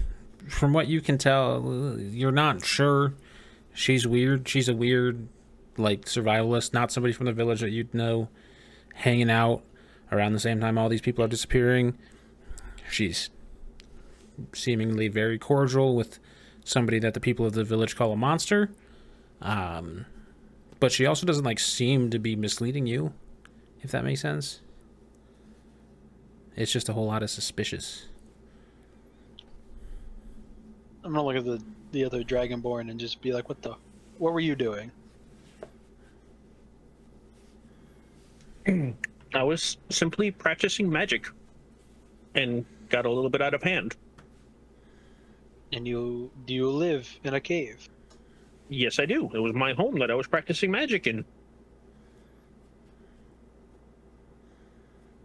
from what you can tell, you're not sure. She's weird. She's a weird, like survivalist, not somebody from the village that you'd know, hanging out around the same time all these people are disappearing. She's seemingly very cordial with somebody that the people of the village call a monster. Um, but she also doesn't like seem to be misleading you, if that makes sense. It's just a whole lot of suspicious. I'm gonna look at the the other Dragonborn and just be like, "What the? What were you doing?" I was simply practicing magic and got a little bit out of hand. And you do you live in a cave? Yes, I do. It was my home that I was practicing magic in.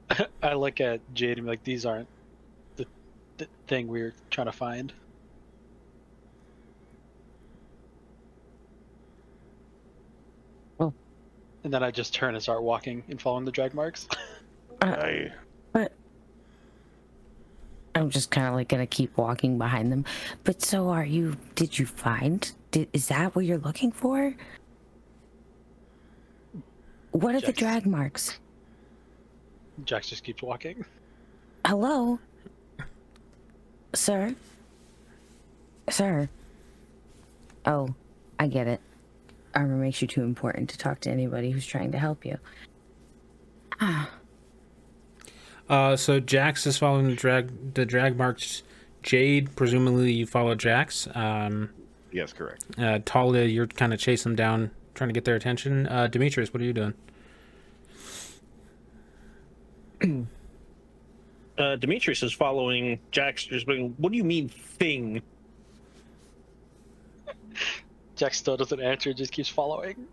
I look at Jade and be like, "These aren't the, the thing we were trying to find." And then I just turn and start walking and following the drag marks. Uh, I, But I'm just kind of like gonna keep walking behind them. But so are you? Did you find? Did, is that what you're looking for? What are the drag marks? Jax just keeps walking. Hello, sir. Sir. Oh, I get it. Armor makes you too important to talk to anybody who's trying to help you. Ah, Uh, so Jax is following the drag the drag marks. Jade, presumably you follow Jax. Um, yes, correct. uh, Talia, you're kind of chasing them down, trying to get their attention. Uh, Demetrius, what are you doing? Uh, Demetrius is following Jax. Just being, what do you mean thing? Jax still doesn't answer; just keeps following.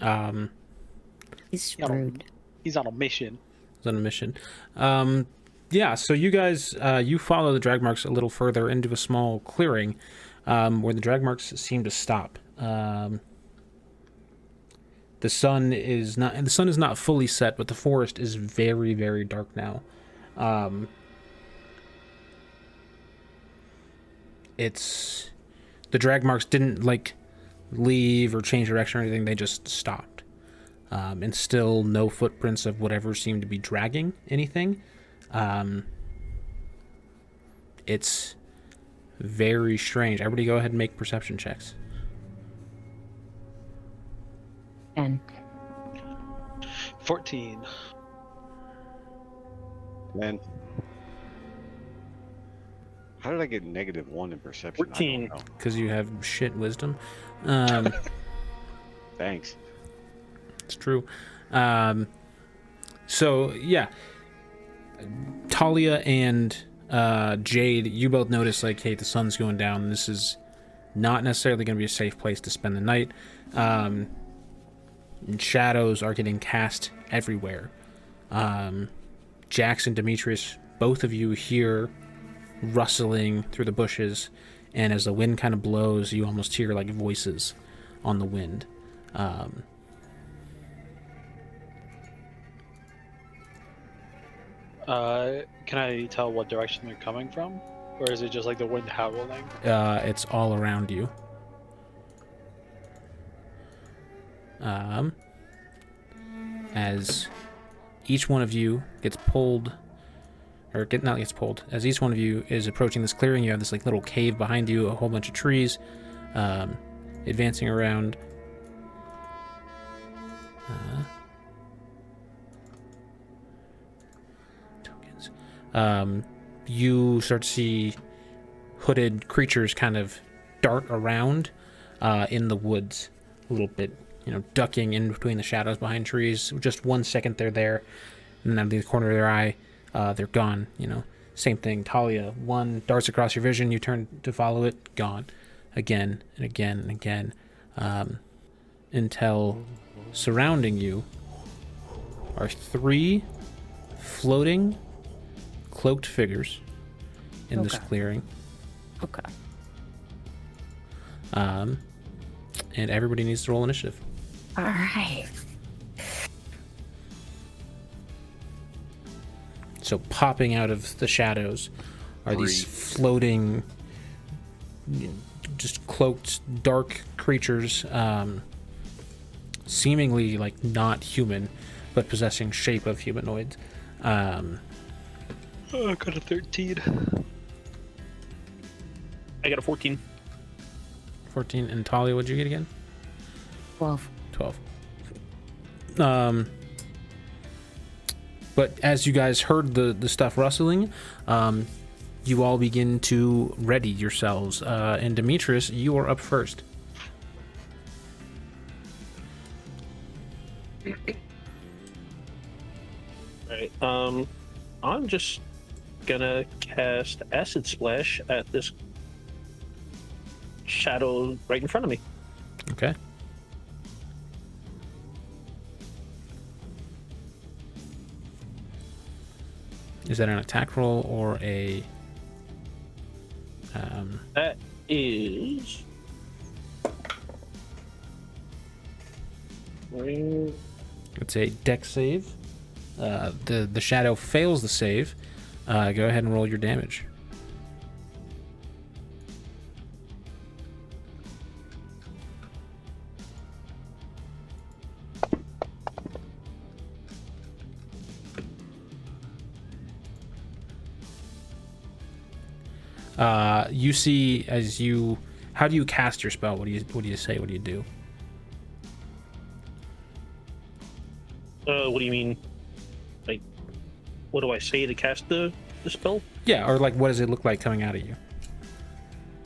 Um, he's Yeah. rude. He's on a mission. He's on a mission. Um, yeah, so you guys, uh, you follow the drag marks a little further into a small clearing, um, where the drag marks seem to stop. Um, the sun is not, and the sun is not fully set, but the forest is very, very dark now. Um, it's the drag marks didn't like leave or change direction or anything; they just stopped um, and still no footprints of whatever seemed to be dragging anything. Um, it's very strange. Everybody, go ahead and make perception checks. And Fourteen. And how did I get negative one in perception? 14. Because you have shit wisdom. Um, Thanks. it's true. Um, so, yeah. Talia and uh, Jade, you both notice, like, hey, the sun's going down. This is not necessarily going to be a safe place to spend the night. Um, shadows are getting cast everywhere. Um, Jackson, Demetrius, both of you hear rustling through the bushes, and as the wind kind of blows, you almost hear like voices on the wind. Um, Uh, can I tell what direction they're coming from, or is it just like the wind howling? uh, it's all around you. Um, as each one of you gets pulled, or get not gets pulled, as each one of you is approaching this clearing, you have this like little cave behind you, a whole bunch of trees, um, advancing around. Uh, tokens. Um, you start to see hooded creatures kind of dart around uh, in the woods a little bit, you know, ducking in between the shadows behind trees. Just one second they're there, and then out of the corner of their eye, uh, they're gone. You know, same thing. Talia, one darts across your vision, you turn to follow it, gone, again and again and again, um, until surrounding you are three floating, cloaked figures in this clearing. okay, Um, and everybody needs to roll initiative. All right. So popping out of the shadows are these floating, just cloaked, dark creatures, um, seemingly like not human, but possessing shape of humanoids. Um, Oh, I got a 13. I got a 14. 14 and Talia, what'd you get again? 12. 12. Um, but as you guys heard the, the stuff rustling, um, you all begin to ready yourselves. Uh, and Demetrius, you are up first. Right. Um, I'm just gonna cast Acid Splash at this shadow right in front of me. Okay. Is that an attack roll or a. Um, That is. It's a Dex save. Uh, the the shadow fails the save. Uh, go ahead and roll your damage. Uh, you see as you. How do you cast your spell? What do you What do you say? What do you do? Uh, what do you mean? Like, what do I say to cast the, the spell? Yeah, or like, what does it look like coming out of you?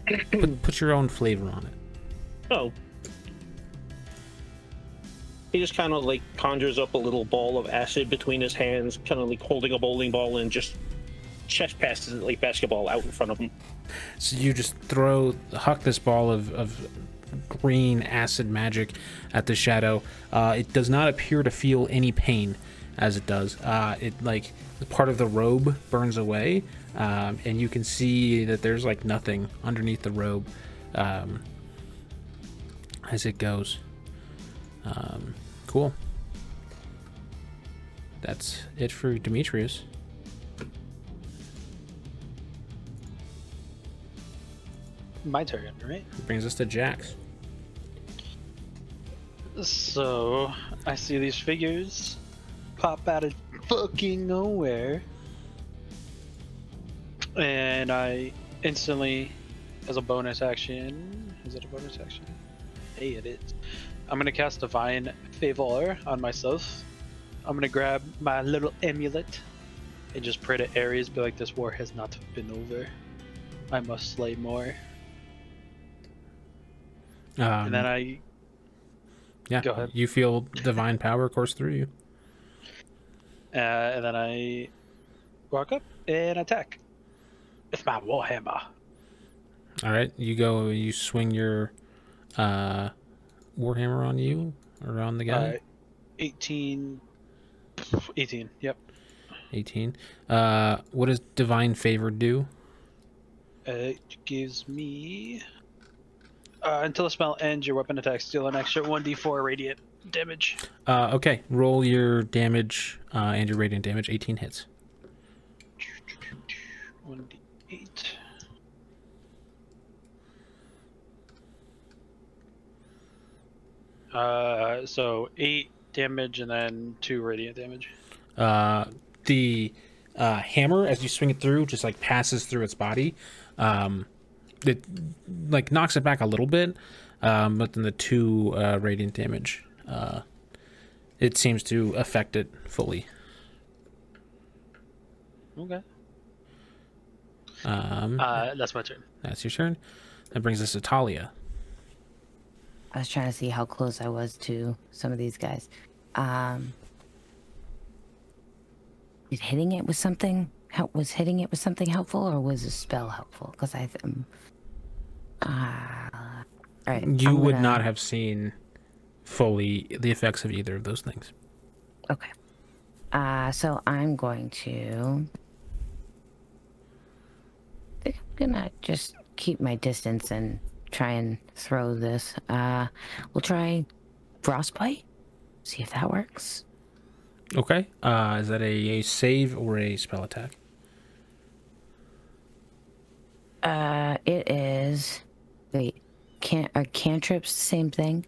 put, put your own flavor on it. Oh. He just kind of like conjures up a little ball of acid between his hands, kind of like holding a bowling ball and just chest passes like basketball out in front of him. So you just throw, huck this ball of, of green acid magic at the shadow. Uh, it does not appear to feel any pain as it does. Uh, it like part of the robe burns away, um, and you can see that there's like nothing underneath the robe um, as it goes. Um, cool. That's it for Demetrius. My turn, right? Brings us to Jax. So, I see these figures pop out of fucking nowhere. And I instantly, as a bonus action, is it a bonus action? Hey, it is. I'm gonna cast Divine Favor on myself. I'm gonna grab my little amulet and just pray to Ares, be like, this war has not been over. I must slay more. Um, and then I Yeah. Go ahead. You feel divine power course through you. Uh, and then I walk up and attack It's my warhammer. All right. You go. You swing your uh, warhammer on you or on the guy. Uh, 18. 18. Yep. 18. Uh, what does divine favor do? Uh, it gives me. Uh, until the spell ends, your weapon attacks deal an extra 1d4 radiant damage. Uh, okay. Roll your damage uh, and your radiant damage. 18 hits. 1d8. Uh, so 8 damage and then 2 radiant damage. Uh, the uh, hammer, as you swing it through, just like passes through its body. Um, it like knocks it back a little bit, um, but then the two uh, radiant damage, uh, it seems to affect it fully. Okay. Um, Uh, that's my turn. that's your turn. That brings us to Talia. I was trying to see how close I was to some of these guys. Um, did hitting it with something help? Was hitting it with something helpful, or was a spell helpful? Because I, th- um, uh, all right. You I'm would gonna- not have seen fully the effects of either of those things. Okay. Uh, so I'm going to. I think I'm gonna just keep my distance and try and throw this. Uh, we'll try frostbite. See if that works. Okay. Uh, is that a, a save or a spell attack? Uh, it is. Wait, can are cantrips the same thing?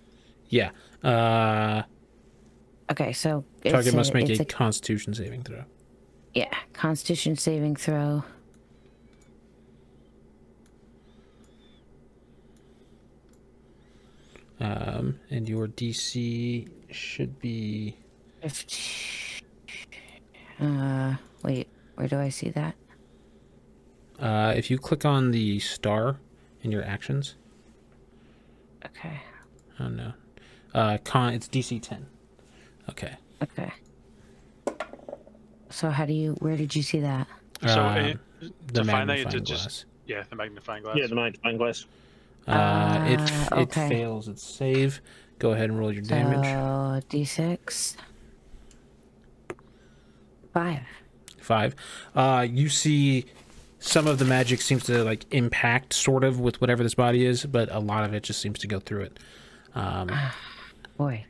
Yeah. Uh, Okay, so it's target a- must make it's a, Constitution saving throw. yeah Constitution saving throw. Um, and your DC should be. Uh, wait, where do I see that? Uh, if you click on the star in your actions. Okay, Oh no. Uh, con. It's DC ten. Okay. okay. So how do you? Where did you see that? So Uh, it, the to find that, you magnifying did just glass. yeah, the magnifying glass. Yeah, the magnifying glass. Uh, it f- Ah, it okay. fails its save. Go ahead and roll your damage. So d6. Five. Five. Uh, you see some of the magic seems to like impact sort of with whatever this body is, but a lot of it just seems to go through it. Um, Boy.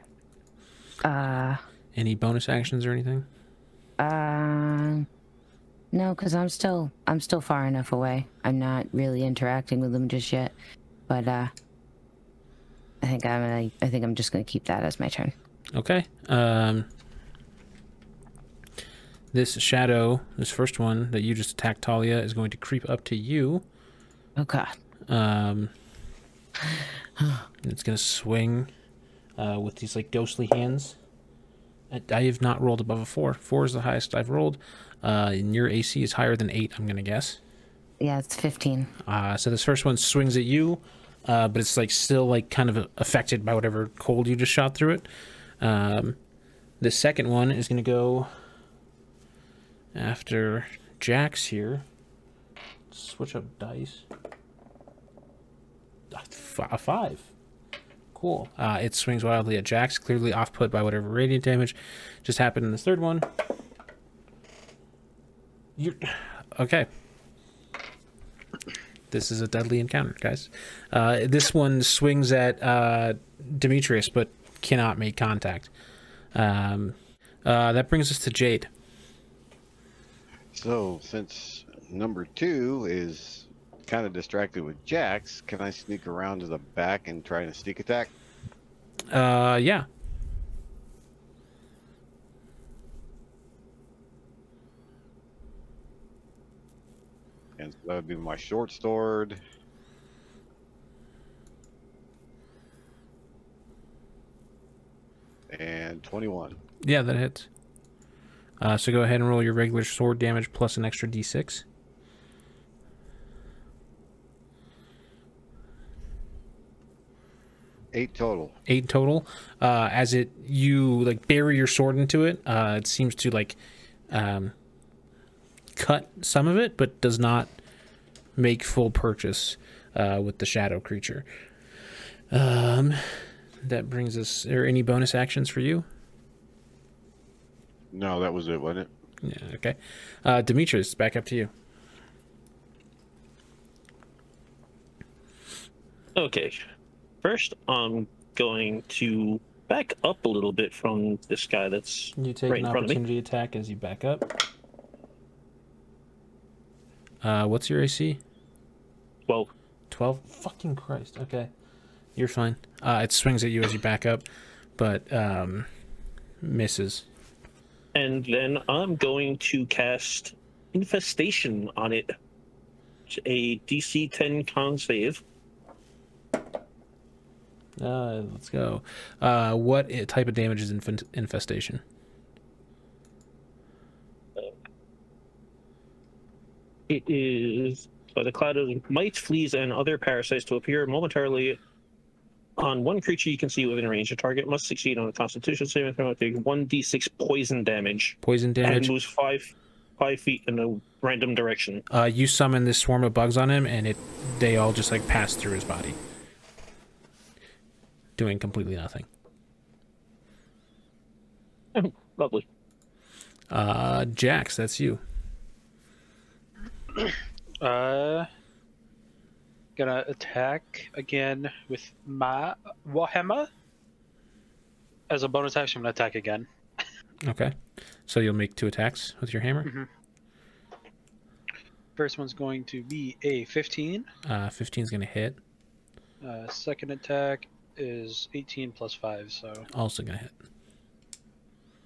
Uh. any bonus actions or anything? Um. No, because I'm still I'm still far enough away. I'm not really interacting with them just yet. But uh, I think I'm gonna, I think I'm just gonna keep that as my turn. Okay. Um, this shadow, this first one that you just attacked, Talia, is going to creep up to you. Oh God. Um, it's gonna swing uh, with these like ghostly hands. I, I have not rolled above a four. Four is the highest I've rolled. Uh, and your AC is higher than eight. I'm gonna guess. Yeah, it's 15. Uh, so this first one swings at you, uh, but it's like still like kind of affected by whatever cold you just shot through it. Um, the second one is gonna go after Jax here. Switch up dice. A f- A five. Cool. Uh, it swings wildly at Jax, clearly off put by whatever radiant damage just happened in this third one. You're okay. This is a deadly encounter, guys. Uh, this one swings at uh, Demetrius, but cannot make contact. Um, uh, that brings us to Jade. So, since number two is kind of distracted with Jax, can I sneak around to the back and try to sneak attack? Uh, yeah. And so that would be my short sword. And 21. Yeah, that hits. Uh, so go ahead and roll your regular sword damage plus an extra d6. Eight total. Eight total. Uh, as it you like bury your sword into it, uh, it seems to like um, cut some of it, but does not make full purchase uh, with the shadow creature. Um, that brings us. Are any bonus actions for you? No, that was it, wasn't it? Yeah. Okay. Uh, Demetrius, back up to you. Okay. First, I'm going to back up a little bit from this guy that's You take Right an in front of me. opportunity attack as you back up. Uh, what's your AC? well. 12? Fucking Christ. Okay. You're fine. Uh, it swings at you as you back up, but um, misses. And then I'm going to cast Infestation on it. It's a DC 10 con save. Uh, let's go. Uh, what i- type of damage is inf- infestation? It is by the cloud of mites, fleas, and other parasites to appear momentarily on one creature you can see within range. The target must succeed on a Constitution saving throw to take one d6 poison damage, Poison damage. and damage. moves five five feet in a random direction. Uh, you summon this swarm of bugs on him, and it they all just like pass through his body, doing completely nothing. Lovely. Uh, Jax, that's you. Uh, gonna attack again with my Warhammer. As a bonus action, I'm gonna attack again. Okay. So you'll make two attacks with your hammer. Mhm. First one's going to be a 15. Uh, 15 is to hit. Uh, second attack is 18 plus 5, so Also to hit.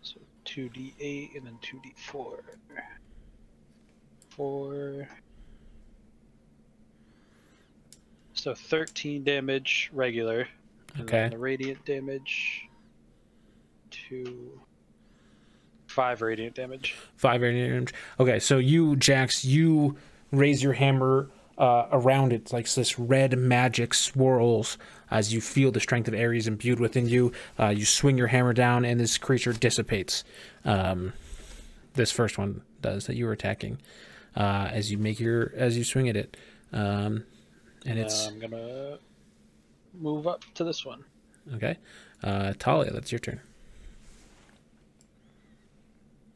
so 2d8 and then 2d4. 4. So 13 damage regular. And Okay. then the radiant damage. 2. 5 radiant damage. Five radiant damage. Okay, so you, Jax, you raise your hammer uh, around it like this red magic swirls as you feel the strength of Ares imbued within you. Uh, you swing your hammer down, and this creature dissipates. Um, this first one does that you were attacking. Uh, as you make your as you swing at it, um, and it's I'm gonna move up to this one. okay. Uh, Talia, that's your turn.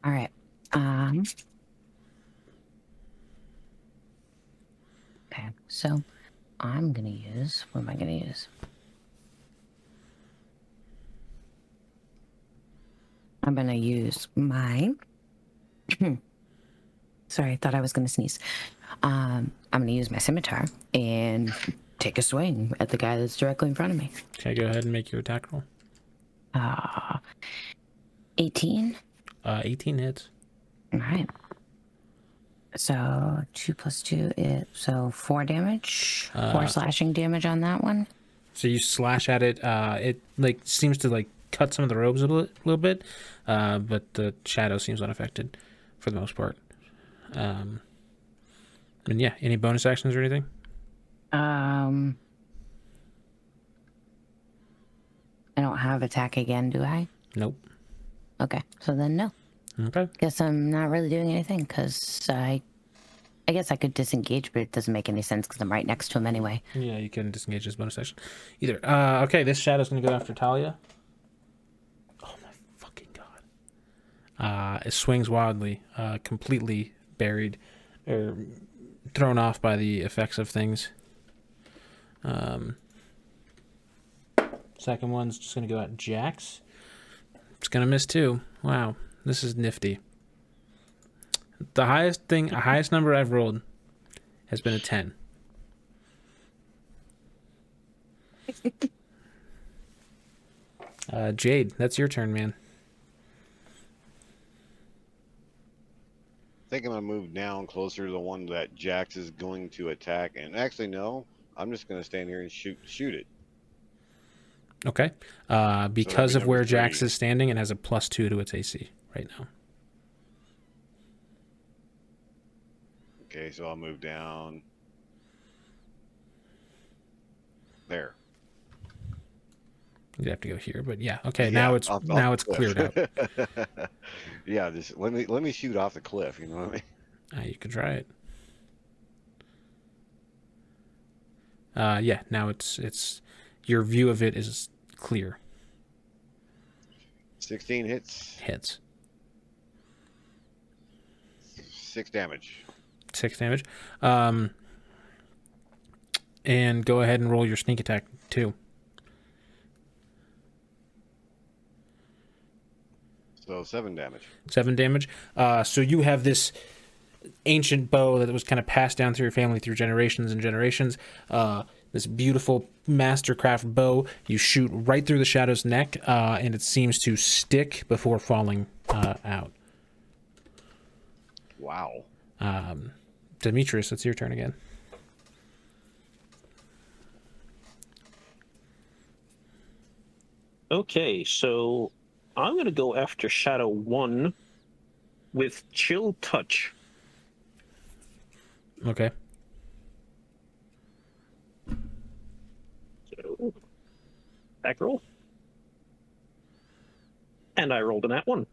All right. Um. Okay, so I'm gonna use. What am I gonna use? I'm gonna use my. Sorry, I thought I was gonna sneeze. Um, I'm gonna use my scimitar and take a swing at the guy that's directly in front of me. Okay, go ahead and make your attack roll. Uh, 18. Uh, 18 hits. All right. So two plus two is so four damage, four Uh, slashing damage on that one. So you slash at it. Uh, it like seems to like cut some of the robes a little, little bit, uh, but the shadow seems unaffected for the most part. Um, and yeah, any bonus actions or anything? Um, I don't have attack again, do I? Nope. Okay, so then no. Okay. Guess I'm not really doing anything because I, I guess I could disengage, but it doesn't make any sense because I'm right next to him anyway. Yeah, you can disengage this bonus action. Either. Uh, okay, this shadow's gonna go after Talia. Oh my fucking god! Uh, it swings wildly, uh, completely buried or thrown off by the effects of things. Um, second one's just gonna go at Jax. It's gonna miss too. Wow, this is nifty. The highest thing, the highest number I've rolled, has been a ten. Uh, Jade, that's your turn, man. I think I'm gonna move down closer to the one that Jax is going to attack. And actually, no, I'm just gonna stand here and shoot shoot it. Okay. Uh, because be of where number Jax is standing, it has a plus two to its AC right now. Okay, so I'll move down. There. You'd have to go here, but yeah. Okay, now it's off- off now the it's cleared out. cliff. yeah, just let me let me shoot off the cliff. You know what I mean? Uh, you could try it. Uh, yeah. Now it's it's your view of it is clear. Sixteen hits, Hits six damage. six damage. Um, and go ahead and roll your sneak attack too. So seven damage. seven damage. Uh, so you have this ancient bow that was kind of passed down through your family through generations and generations. Uh, this beautiful mastercraft bow. You shoot right through the shadow's neck, uh, and it seems to stick before falling uh, out. Wow. Um, Demetrius, it's your turn again. Okay, so I'm gonna go after Shadow One with Chill Touch. Okay. So, back roll. And I rolled in that one.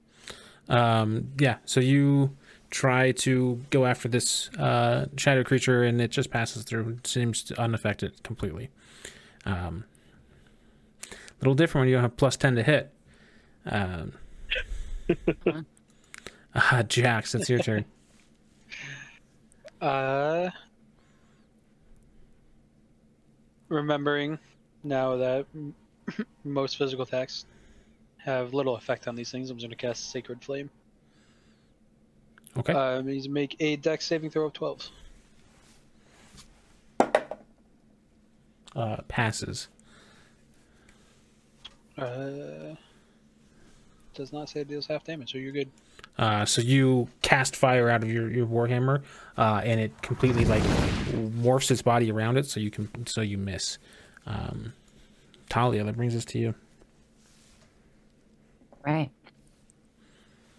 Um, yeah. So you try to go after this uh, shadow creature, and it just passes through. It seems unaffected completely. Um, little different when you have plus ten to hit. Um, uh, Jax, it's your turn. Uh, remembering now that most physical attacks have little effect on these things, I'm going to cast Sacred Flame. Okay. Uh, it means make a dex saving throw of 12. Uh, passes. Uh, does not say it deals half damage, so you're good. Uh, so you cast fire out of your, your warhammer, uh, and it completely like morphs its body around it, so you can so you miss. Um, Talia, that brings us to you. Right.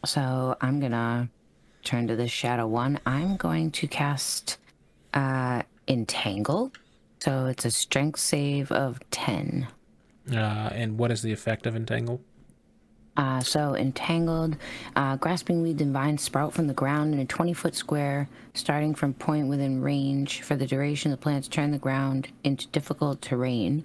So I'm gonna turn to the shadow one. I'm going to cast uh entangle. So it's a strength save of ten. Uh, and what is the effect of entangle? Uh, so entangled, uh, grasping weeds and vines sprout from the ground in a 20 foot square, starting from point within range. For the duration, the plants turn the ground into difficult terrain.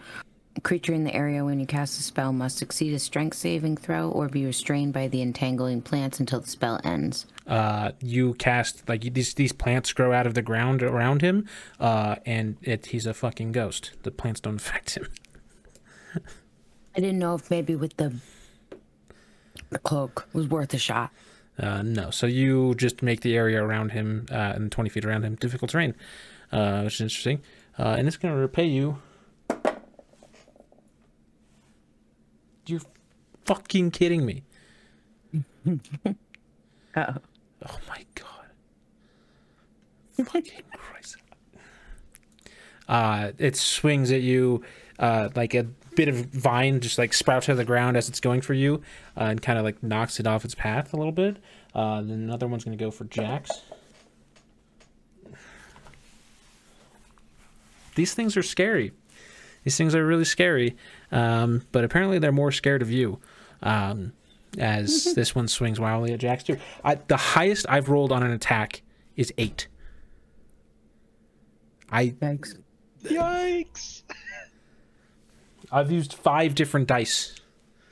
A creature in the area when you cast the spell must succeed a strength saving throw or be restrained by the entangling plants until the spell ends. Uh, you cast like these these plants grow out of the ground around him, uh, and it, he's a fucking ghost. The plants don't affect him. I didn't know if maybe with the the cloak was worth a shot. Uh, no, so you just make the area around him uh, and 20 feet around him difficult terrain, uh, which is interesting. Uh, and it's going to repay you. You're fucking kidding me. Uh-oh. Oh my god. Fucking Christ. Uh, it swings at you uh, like a bit of vine just like sprouts out of the ground as it's going for you uh, and kind of like knocks it off its path a little bit. Uh, then another one's going to go for Jax. These things are scary. These things are really scary, um, but apparently they're more scared of you. Um, as this one swings wildly at Jax too. I, the highest I've rolled on an attack is eight. I Thanks. Yikes! I've used five different dice.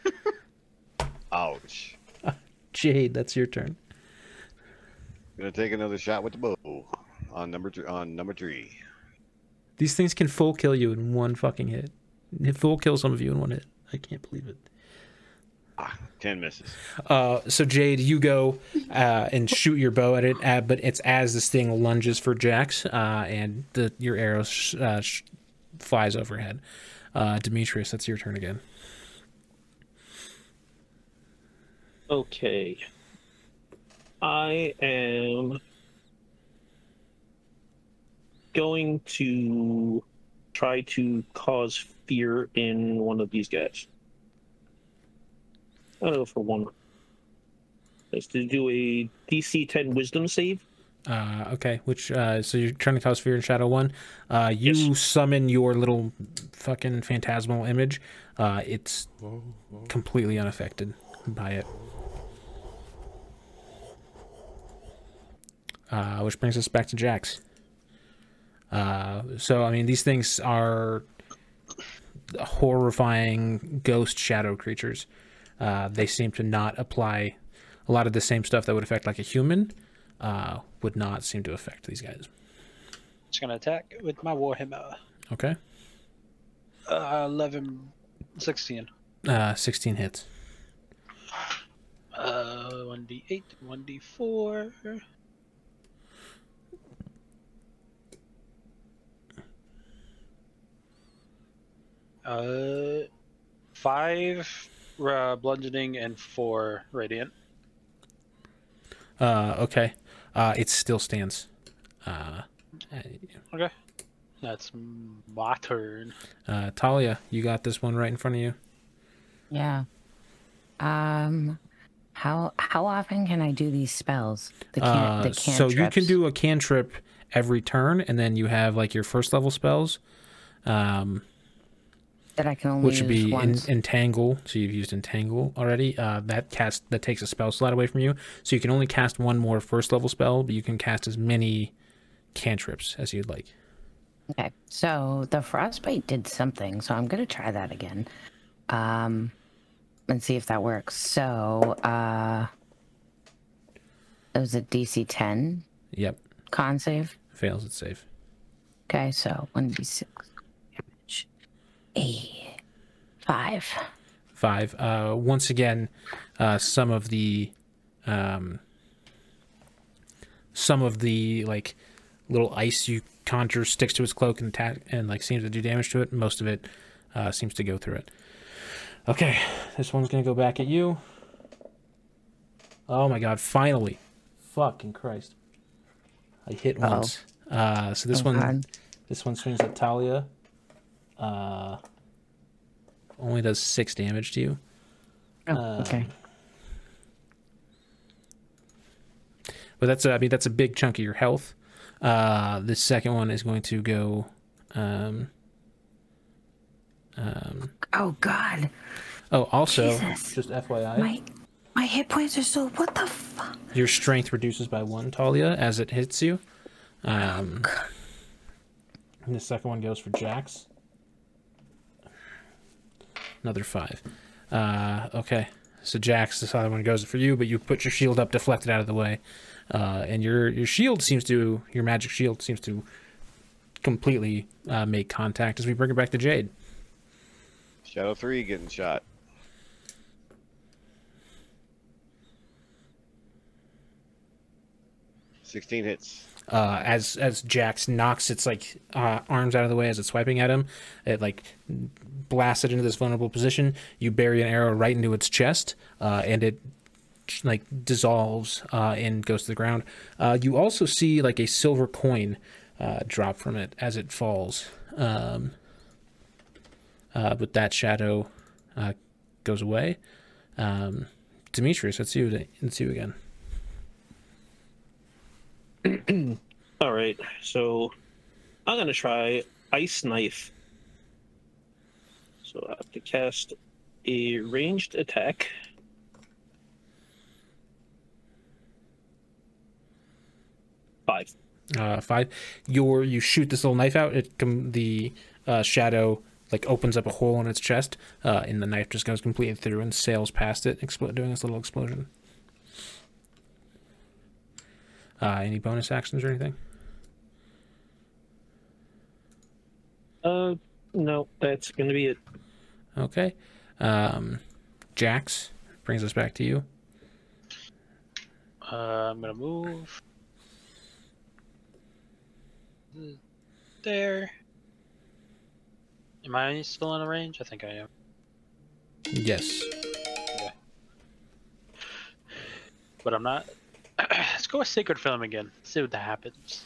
Ouch. Jade, that's your turn. Gonna take another shot with the bow on number th- on number three. These things can full kill you in one fucking hit. It full kill some of you in one hit. I can't believe it. Ah, ten misses. Uh, so Jade, you go uh, and shoot your bow at it, uh, but it's as this thing lunges for Jax, uh, and the your arrow sh- uh, sh- flies overhead. Uh, Demetrius, that's your turn again. Okay. I am going to try to cause fear in one of these guys. I'll go for one. To do a DC 10 Wisdom save. Uh, okay, which uh, so you're trying to cause fear in Shadow One. Uh, you Yes. summon your little fucking phantasmal image. Uh, it's completely unaffected by it. Uh, which brings us back to Jax. Uh, so I mean, these things are horrifying ghost shadow creatures. Uh, they seem to not apply a lot of the same stuff that would affect like a human uh, would not seem to affect these guys. Just gonna attack with my Warhammer. Okay. Uh, 11, 16. Uh, 16 hits. Uh, 1d8, 1d4. Uh, five uh, bludgeoning and four radiant. Uh, okay. Uh, it still stands. Uh, Okay, that's my turn. uh, Talia, you got this one right in front of you. Yeah. Um, how how often can I do these spells? The can Uh, the so you can do a cantrip every turn, and then you have like your first level spells, um, that I can only which would be in, entangle. So you've used entangle already. Uh, that cast that takes a spell slot away from you, so you can only cast one more first level spell, but you can cast as many cantrips as you'd like. Okay, so the frostbite did something, so I'm gonna try that again, um, and see if that works. So, uh, it was a DC 10 Yep, con save. fails its save. Okay, so one d six damage. A five. Five. Uh, once again, uh, some of the, um, some of the like little ice you conjure sticks to his cloak and attack and like seems to do damage to it. Most of it uh, seems to go through it. Okay, this one's gonna go back at you. Oh my god! Finally, fucking Christ! I hit Uh-oh. once. Uh, so this Oh, one, God. this one swings at Talia. Uh, only does six damage to you. Oh, Uh, okay. But that's a, I mean that's a big chunk of your health. Uh, the second one is going to go. Um, um, Oh God, oh, also, Jesus. just FYI, my my hit points are so. What the fuck? your strength reduces by one, Talia, as it hits you. Um, and the second one goes for Jax. Another five. Uh, okay, so Jax, this other one goes for you, but you put your shield up, deflect it out of the way, uh, and your your shield seems to your magic shield seems to completely uh, make contact as we bring it back to Jade. Shadow three getting shot. Sixteen hits. Uh, as as Jax knocks its like uh, arms out of the way as it's swiping at him, it like blasts it into this vulnerable position. You bury an arrow right into its chest, uh, and it like dissolves uh, and goes to the ground. Uh, you also see like a silver coin uh, drop from it as it falls. Um, but that shadow goes away. Um, Demetrius, let's see you. Let's see you again. All right, so I'm gonna try Ice Knife. So I have to cast a ranged attack. Five. uh, five. Your you shoot this little knife out. It com- the uh, shadow like opens up a hole in its chest, uh, and the knife just goes completely through and sails past it, expl- doing this little explosion. Uh, any bonus actions or anything? Uh, no, that's gonna be it. Okay. Um, Jax brings us back to you. Uh, I'm gonna move there. Am I still in a range? I think I am. Yes. But I'm not. Let's go with Sacred Flame again. See what that happens.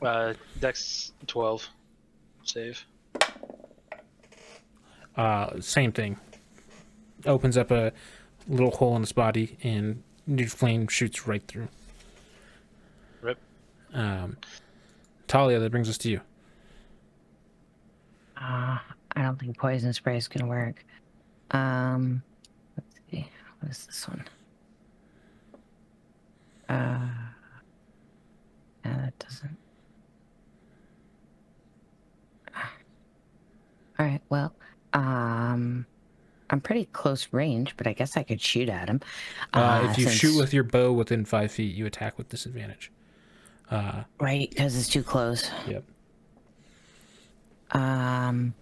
Uh, Dex 12. Save. Uh, same thing. Opens up a little hole in his body, and new flame shoots right through. Rip. Um, Talia, that brings us to you. Uh, I don't think poison spray is gonna work. Um, let's see. What is this one? Uh, yeah, that doesn't. All right. Well, um, I'm pretty close range, but I guess I could shoot at him. Uh, if you since- shoot with your bow within five feet, you attack with disadvantage. Uh, right, because it's too close. yep. Um.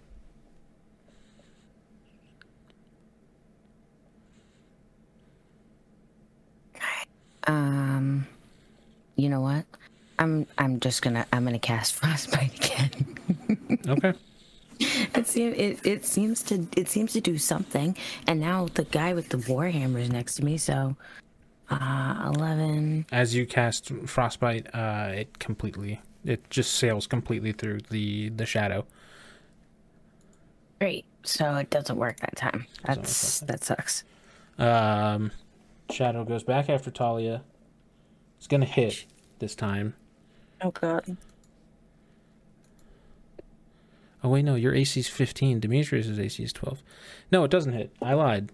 Um, you know what? I'm I'm just gonna I'm gonna cast frostbite again. Okay. it seems it, it seems to it seems to do something, and now the guy with the warhammer is next to me. So, uh, eleven. As you cast frostbite, uh, it completely it just sails completely through the the shadow. Great. So it doesn't work that time. That's that that sucks. Um, shadow goes back after Talia. It's gonna hit this time. Oh god. Oh wait, no, your AC is 15. Demetrius's AC is 12. No, it doesn't hit. I lied.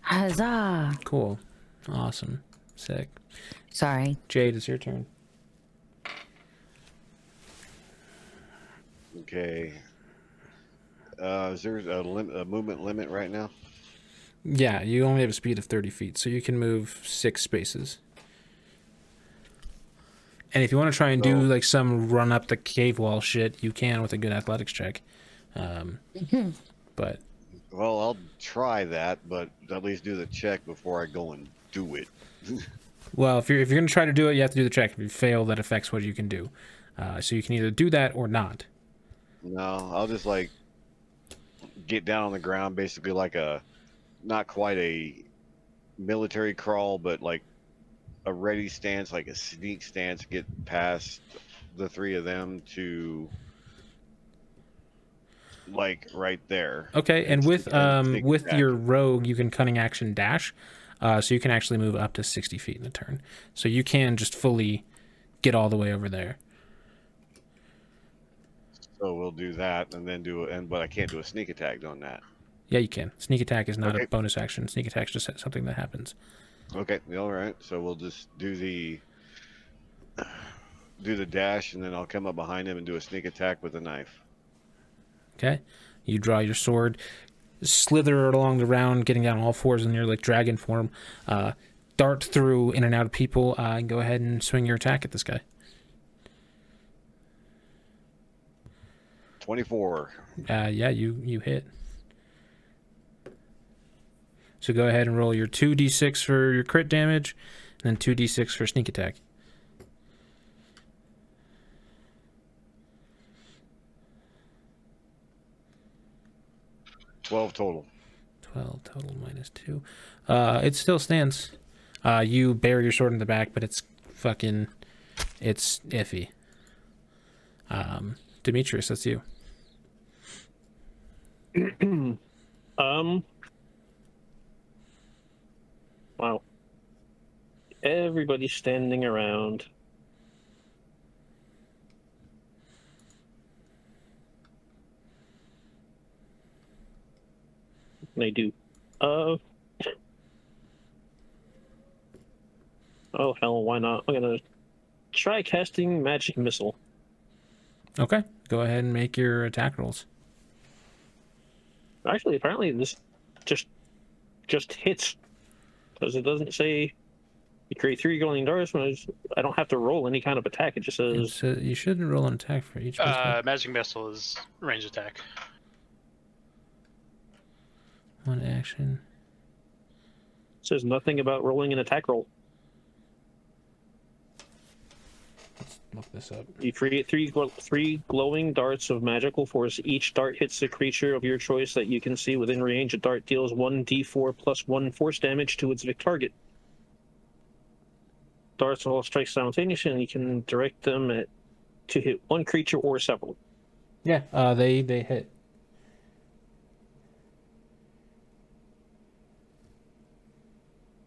Huzzah! Cool. Awesome. Sick. Sorry. Jade, it's your turn. Okay. Uh, is there a, lim- a movement limit right now? Yeah, you only have a speed of 30 feet, so you can move six spaces. And if you want to try and do like some run up the cave wall shit, you can with a good athletics check. Um, but Well, I'll try that, but at least do the check before I go and do it. well, if you're if you're gonna try to do it, you have to do the check. If you fail, that affects what you can do. Uh, so you can either do that or not. No, I'll just like get down on the ground, basically like a not quite a military crawl, but like a ready stance, like a sneak stance, get past the three of them to like right there. Okay, and It's with um with your rogue, you can cunning action dash, uh, so you can actually move up to sixty feet in a turn. So you can just fully get all the way over there. So we'll do that and then do and but I can't do a sneak attack on that. Yeah, you can. Sneak attack is not Okay. a bonus action. Sneak attack is just something that happens. Okay, all right. So we'll just do the do the dash and then I'll come up behind him and do a sneak attack with a knife. Okay, you draw your sword, slither along the round, getting down all fours in your like dragon form, uh, dart through in and out of people, uh, and go ahead and swing your attack at this guy. 24. Uh, yeah, you you hit. So go ahead and roll your two d6 for your crit damage, and then two d6 for sneak attack. 12 total. 12 total minus 2. Uh, it still stands. Uh, you bury your sword in the back, but it's fucking. It's iffy. Um, Demetrius, that's you. Um. Wow. Everybody's standing around. They do. Uh. Oh hell, why not? I'm gonna try casting magic missile. Okay. Go ahead and make your attack rolls. Actually, apparently this just just hits because it doesn't say you create three glowing darts. when it's- I don't have to roll any kind of attack. It just says It's, you shouldn't roll an attack for each. Uh, magic missile is range attack. One action. says nothing about rolling an attack roll. Look this up. You create three three glowing darts of magical force. Each dart hits a creature of your choice that you can see within range. A dart deals one d4 plus one force damage to its target. Darts all strike simultaneously, and you can direct them at to hit one creature or several. Yeah, uh, they they hit.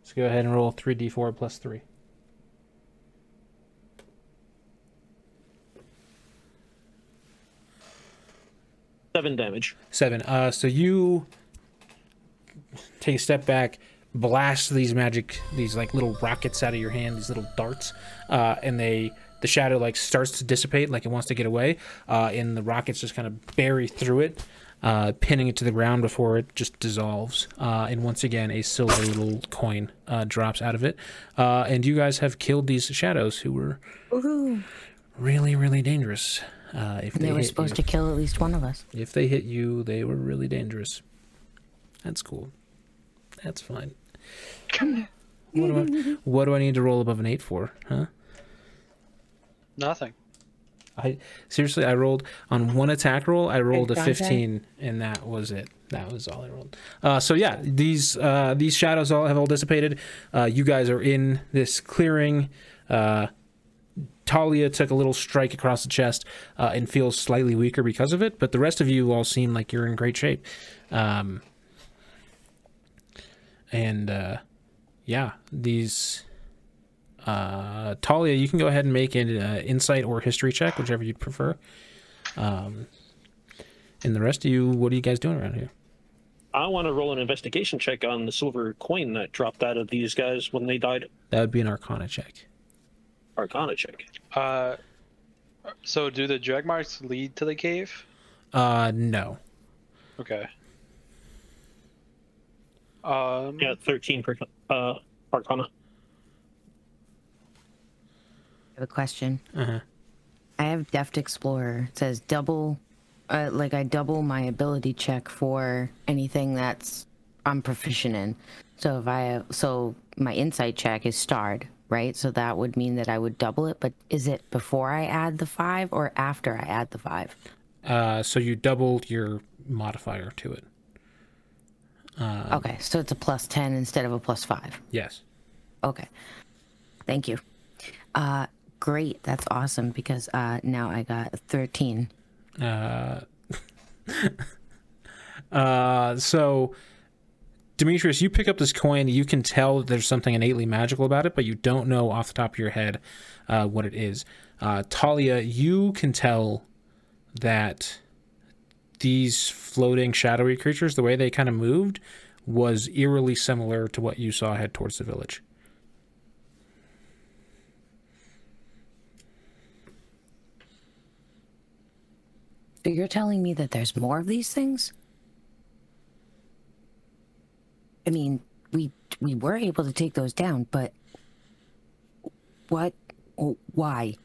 Let's go ahead and roll three d four plus three. Seven damage. Seven. Uh, so you take a step back, blast these magic, these like little rockets out of your hand, these little darts, uh, and they the shadow like starts to dissipate, like it wants to get away, uh, and the rockets just kind of bury through it, uh, pinning it to the ground before it just dissolves. Uh, and once again, a silver little coin uh, drops out of it, uh, and you guys have killed these shadows who were Woohoo! really, really dangerous. Uh, if they, They were supposed you. to kill at least one of us. If they hit you, they were really dangerous. That's cool. That's fine. what, do I, what do I need to roll above an eight for? Huh? Nothing. I seriously, I rolled on one attack roll. I rolled a fifteen, and that was it. That was all I rolled. Uh, so yeah, these uh, these shadows all have all dissipated. Uh, you guys are in this clearing. Talia took a little strike across the chest uh, and feels slightly weaker because of it, but the rest of you all seem like you're in great shape. Um, and uh, yeah, these uh, Talia, you can go ahead and make an uh, insight or history check, whichever you'd prefer. Um, and the rest of you, what are you guys doing around here? I want to roll an investigation check on the silver coin that dropped out of these guys when they died. That would be an Arcana check. Arcana check. Uh, so do the drag marks lead to the cave? Uh, no. Okay. Um, Yeah, thirteen per uh, Arcana. I have a question. Uh-huh. I have Deft Explorer. It says double uh, like I double my ability check for anything that's I'm proficient in. So if I so my insight check is starred, right? So that would mean that I would double it. But is it before I add the five or after I add the five? Uh, so you doubled your modifier to it. Okay, so it's a plus ten instead of a plus five. Yes. Okay. Thank you. Uh great. That's awesome because uh now I got 13. Uh, uh, so, Demetrius, you pick up this coin. You can tell there's something innately magical about it, but you don't know off the top of your head uh, what it is. Uh, Talia, you can tell that these floating, shadowy creatures, the way they kind of moved, was eerily similar to what you saw head towards the village. So you're telling me that there's more of these things? I mean, we we were able to take those down, but what why?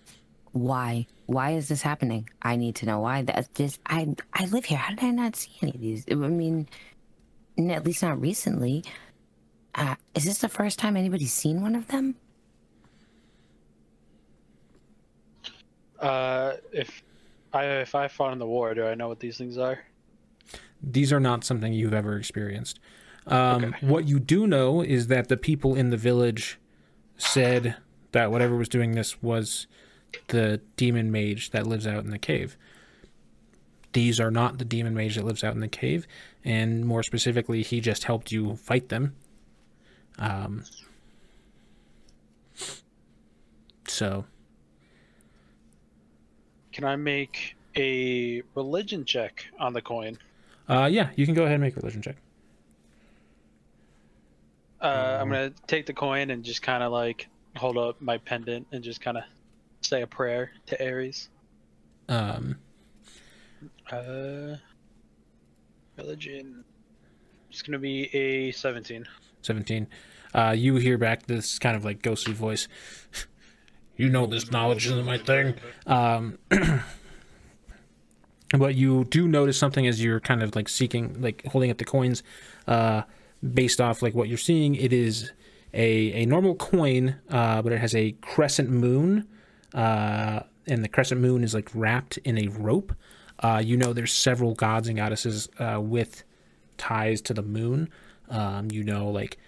Why? Why is this happening? I need to know why. That this I I live here. How did I not see any of these? I mean, at least not recently. Uh, is this the first time anybody's seen one of them? Uh, if I if I fought in the war, do I know what these things are? these are not something you've ever experienced. Um, Okay. What you do know is that the people in the village said that whatever was doing this was the demon mage that lives out in the cave. These are not the demon mage that lives out in the cave, and more specifically, he just helped you fight them. Um, so, Can I make a religion check on the coin? uh, yeah, you can go ahead and make a religion check. Uh, I'm gonna take the coin and just kind of like hold up my pendant and just kind of say a prayer to Ares. Um, Uh, religion. It's gonna be a 17. 17. Uh, you hear back this kind of like ghostly voice. You know this knowledge isn't my thing. Um, but you do notice something as you're kind of like seeking, like holding up the coins, uh, based off like what you're seeing. It is a, a normal coin, uh, but it has a crescent moon, uh, and the crescent moon is like wrapped in a rope. Uh, you know there's several gods and goddesses uh, with ties to the moon. Um, you know, like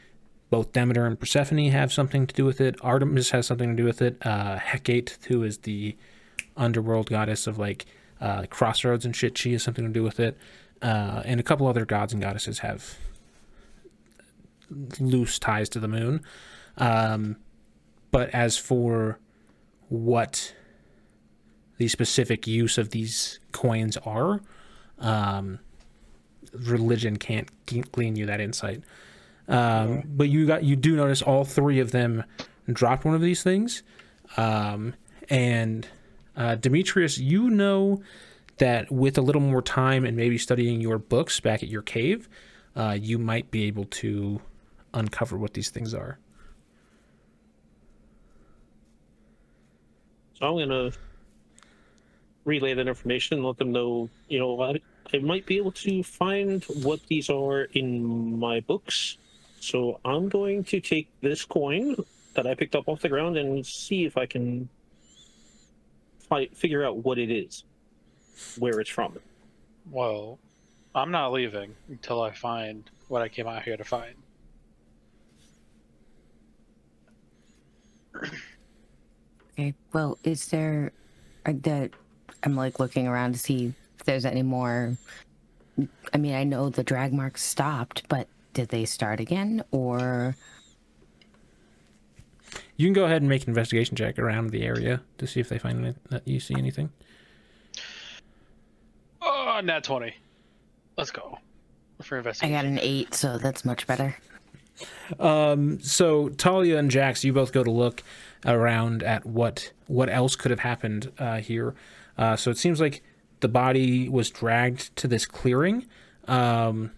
both Demeter and Persephone have something to do with it. Artemis has something to do with it. Uh, Hecate, who is the underworld goddess of like uh, crossroads and shit, she has something to do with it. And a couple other gods and goddesses have loose ties to the moon. Um, but as for what the specific use of these coins are, um, religion can't glean you that insight. Um, but you got you do notice all three of them dropped one of these things, um, and uh, Demetrius, you know that with a little more time and maybe studying your books back at your cave, uh, you might be able to uncover what these things are. So I'm gonna relay that information and let them know, you know, I, I might be able to find what these are in my books. So I'm going to take this coin that I picked up off the ground and see if I can fi- figure out what it is, where it's from. Well, I'm not leaving until I find what I came out here to find. Okay. Well, is there uh, that I'm like looking around to see if there's any more. I mean, I know the drag marks stopped, but did they start again or? You can go ahead and make an investigation check around the area to see if they find any, that you see anything. Oh, nat 20. Let's go. For investigation. I got an eight, so that's much better. Um, so Talia and Jax, you both go to look around at what what else could have happened uh, here. Uh, so it seems like the body was dragged to this clearing, um,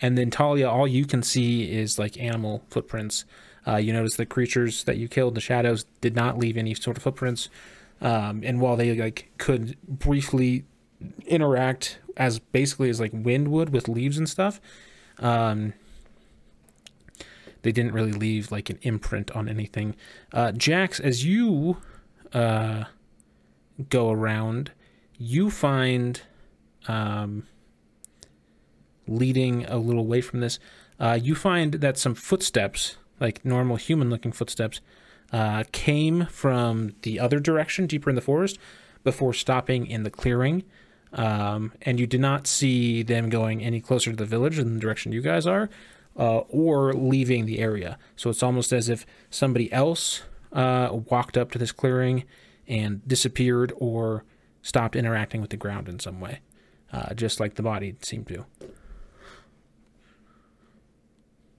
and then Talia, all you can see is like animal footprints. Uh, you notice the creatures that you killed, the shadows, did not leave any sort of footprints. Um, and while they like could briefly interact as basically as like wind would with leaves and stuff. Um, they didn't really leave like an imprint on anything. Uh, Jax, as you uh, go around, you find um, leading a little way from this. Uh, you find that some footsteps, like normal human-looking footsteps, uh, came from the other direction, deeper in the forest, before stopping in the clearing. Um, and you did not see them going any closer to the village in the direction you guys are, uh, or leaving the area. So it's almost as if somebody else uh, walked up to this clearing and disappeared or stopped interacting with the ground in some way, uh, just like the body seemed to.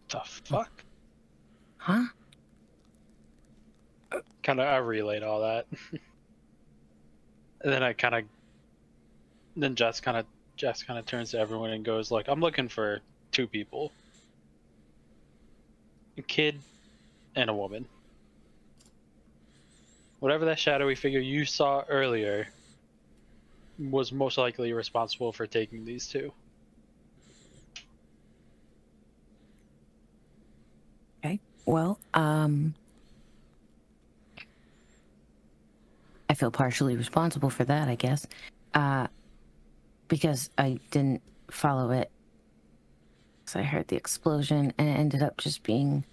The fuck? Huh? Kind of, I relayed all that. and then I kind of, then Jess kind of, Jess kind of turns to everyone and goes like, "I'm looking for two people, a kid, and a woman. Whatever that shadowy figure you saw earlier was most likely responsible for taking these two. Okay. Well, um, I feel partially responsible for that, I guess. Uh, because I didn't follow it. So I heard the explosion and it ended up just being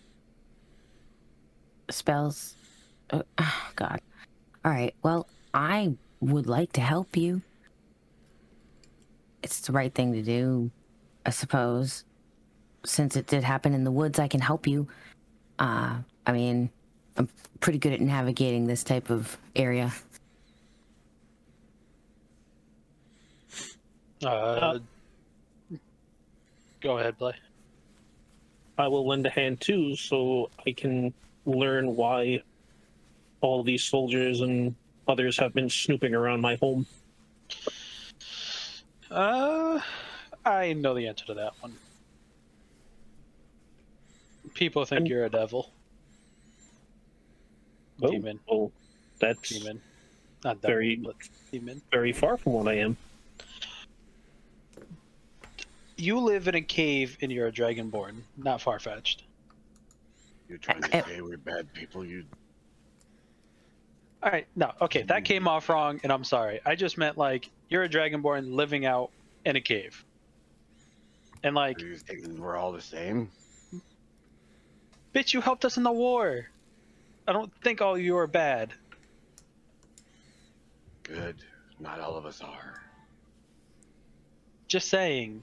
spells. Oh, oh, God. All right. Well, I would like to help you. It's the right thing to do, I suppose. Since it did happen in the woods, I can help you. Uh, I mean, I'm pretty good at navigating this type of area. Uh, go ahead, play. I will lend a hand too, so I can learn why all these soldiers and others have been snooping around my home. Uh, I know the answer to that one. People think I'm- you're a devil. Oh, Demon. Oh, that's Demon. Not devil, Very- demon. very far from what I am. You live in a cave and you're a dragonborn. Not far fetched. You're trying to eh. say we're bad people. You All right, no, okay, that mm. came off wrong, and I'm sorry. I just meant like you're a dragonborn living out in a cave, and like, are you thinking we're all the same? bitch, you helped us in the war. I don't think all you are bad. Good. Not all of us are. Just saying.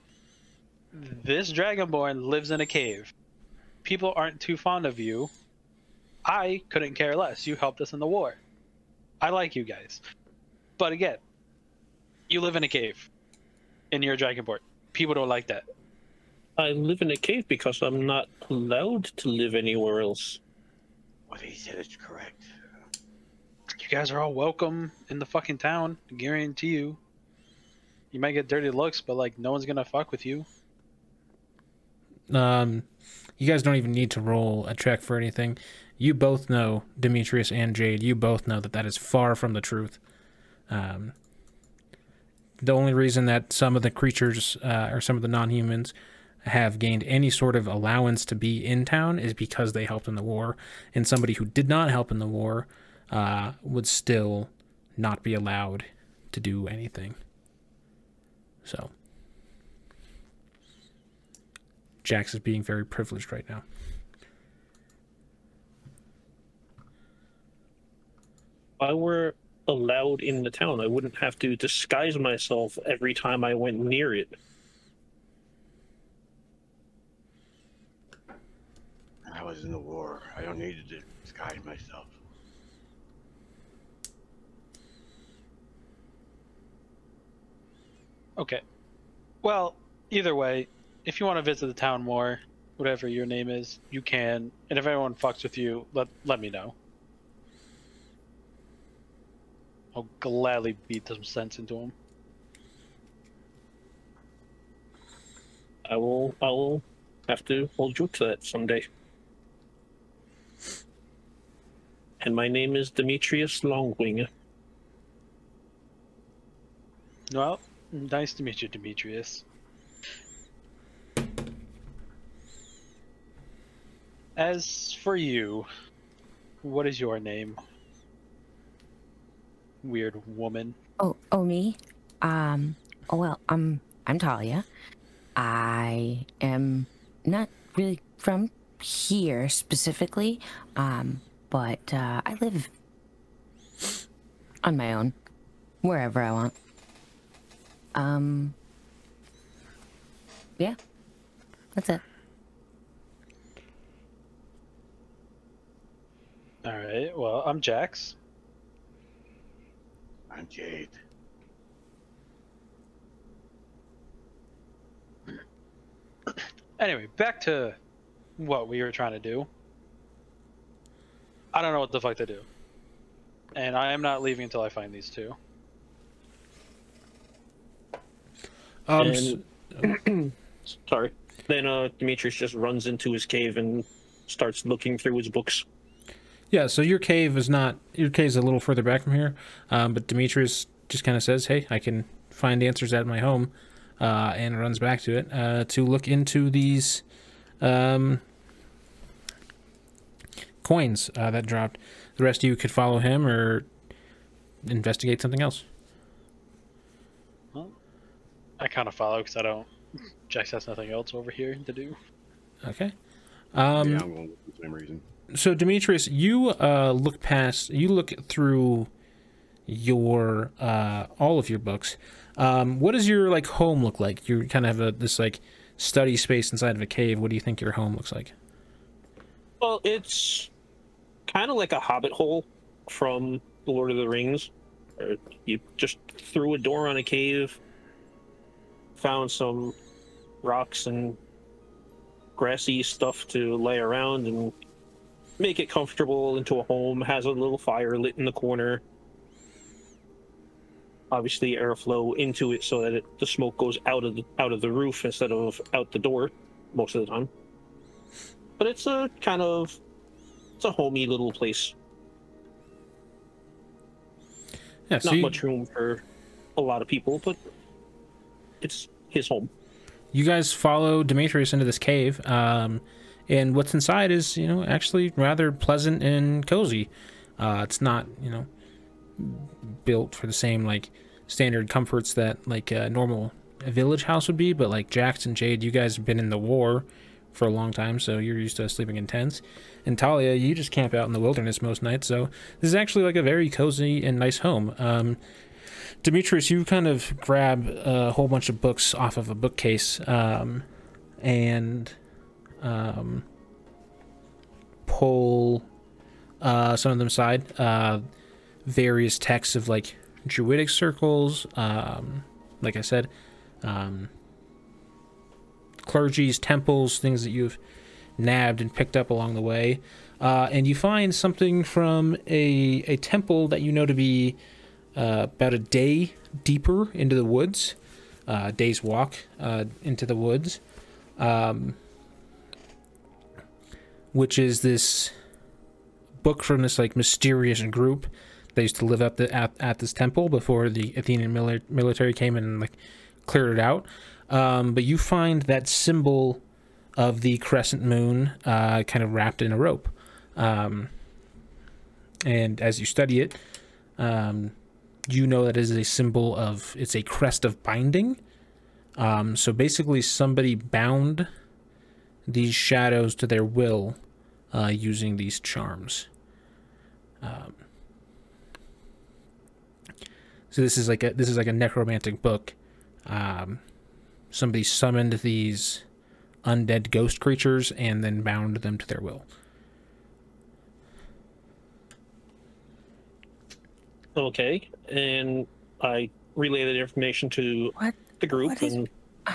This dragonborn lives in a cave. People aren't too fond of you. I couldn't care less. You helped us in the war. I like you guys. But again, you live in a cave. And you're a dragonborn. People don't like that. I live in a cave because I'm not allowed to live anywhere else. What he said is correct. You guys are all welcome in the fucking town. I guarantee you. You might get dirty looks, but like no one's gonna fuck with you. Um, you guys don't even need to roll a check for anything. You both know, Demetrius and Jade, you both know that that is far from the truth. Um, the only reason that some of the creatures uh, or some of the non humans have gained any sort of allowance to be in town is because they helped in the war, and somebody who did not help in the war uh, would still not be allowed to do anything. So. Jax is being very privileged right now. If I were allowed in the town, I wouldn't have to disguise myself every time I went near it. I was in the war. I don't need to disguise myself. Okay. Well, either way, if you want to visit the town more, whatever your name is, you can. And if anyone fucks with you, let let me know. I'll gladly beat some sense into him. I will. I will have to hold you to that someday. And my name is Demetrius Longwing. Well, Nice to meet you, Demetrius. As for you, what is your name? Weird woman. Oh, oh, me? Um, oh, well, I'm, I'm Talia. I am not really from here specifically, um, but uh, I live on my own, wherever I want. Um, yeah, that's it. All right. Well, I'm Jax. I'm Jade. Anyway, back to what we were trying to do. I don't know what the fuck to do. And I am not leaving until I find these two. Um, s- And sorry. Then uh, Demetrius just runs into his cave and starts looking through his books. Yeah, so your cave is not your cave is a little further back from here, um, but Demetrius just kind of says, "Hey, I can find answers at my home," uh, and runs back to it uh, to look into these um, coins uh, that dropped. The rest of you could follow him or investigate something else. Well, I kind of follow because I don't. Jax has nothing else over here to do. Okay. Um, yeah, I'm going for the same reason. So Demetrius, you uh, look past, you look through your uh, all of your books. Um, what does your like home look like? You kind of have a, this like study space inside of a cave. What do you think your home looks like? Well, it's kind of like a hobbit hole from The Lord of the Rings. You just threw a door on a cave, found some rocks and grassy stuff to lay around and make it comfortable into a home. Has a little fire lit in the corner. Obviously, airflow into it so that it, the smoke goes out of the out of the roof instead of out the door most of the time. But it's a kind of it's a homey little place. Yeah, so Not you, much room for a lot of people, but it's his home. you guys follow Demetrius into this cave, um, and what's inside is you know actually rather pleasant and cozy. Uh, it's not you know built for the same like standard comforts that like a normal village house would be, but like Jackson, Jade, you guys have been in the war for a long time, so you're used to sleeping in tents. And Talia, you just camp out in the wilderness most nights, so this is actually like a very cozy and nice home. Um, Demetrius, you kind of grab a whole bunch of books off of a bookcase um, and um, pull uh, some of them aside. Uh, various texts of like druidic circles, um, like I said, um, clergies, temples, things that you've nabbed and picked up along the way. Uh, and you find something from a, a temple that you know to be uh, about a day deeper into the woods, uh, day's walk uh, into the woods, um, which is this book from this like mysterious group that used to live up the, at, at this temple before the Athenian mili- military came in and like cleared it out. Um, but you find that symbol of the crescent moon uh, kind of wrapped in a rope. Um, and as you study it, um, you know that is a symbol of it's a crest of binding. Um, so basically, somebody bound these shadows to their will uh, using these charms. Um, so this is like a this is like a necromantic book. Um, somebody summoned these undead ghost creatures and then bound them to their will. Okay, and I relay that information to What? the group, What is- and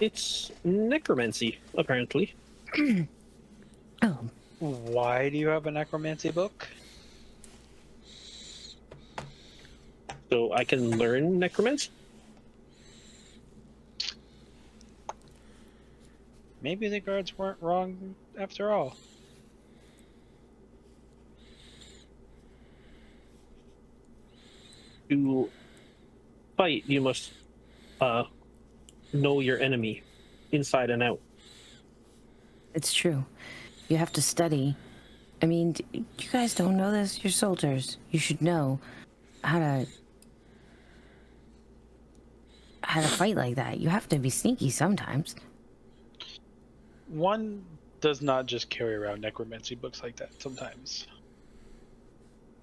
it's necromancy, apparently. Oh, Why do you have a necromancy book? So I can learn necromancy. Maybe the guards weren't wrong after all. To fight, you must uh, know your enemy inside and out. It's true. You have to study. I mean, you guys don't know this. You're soldiers. You should know how to how to fight like that. You have to be sneaky sometimes. One does not just carry around necromancy books like that sometimes.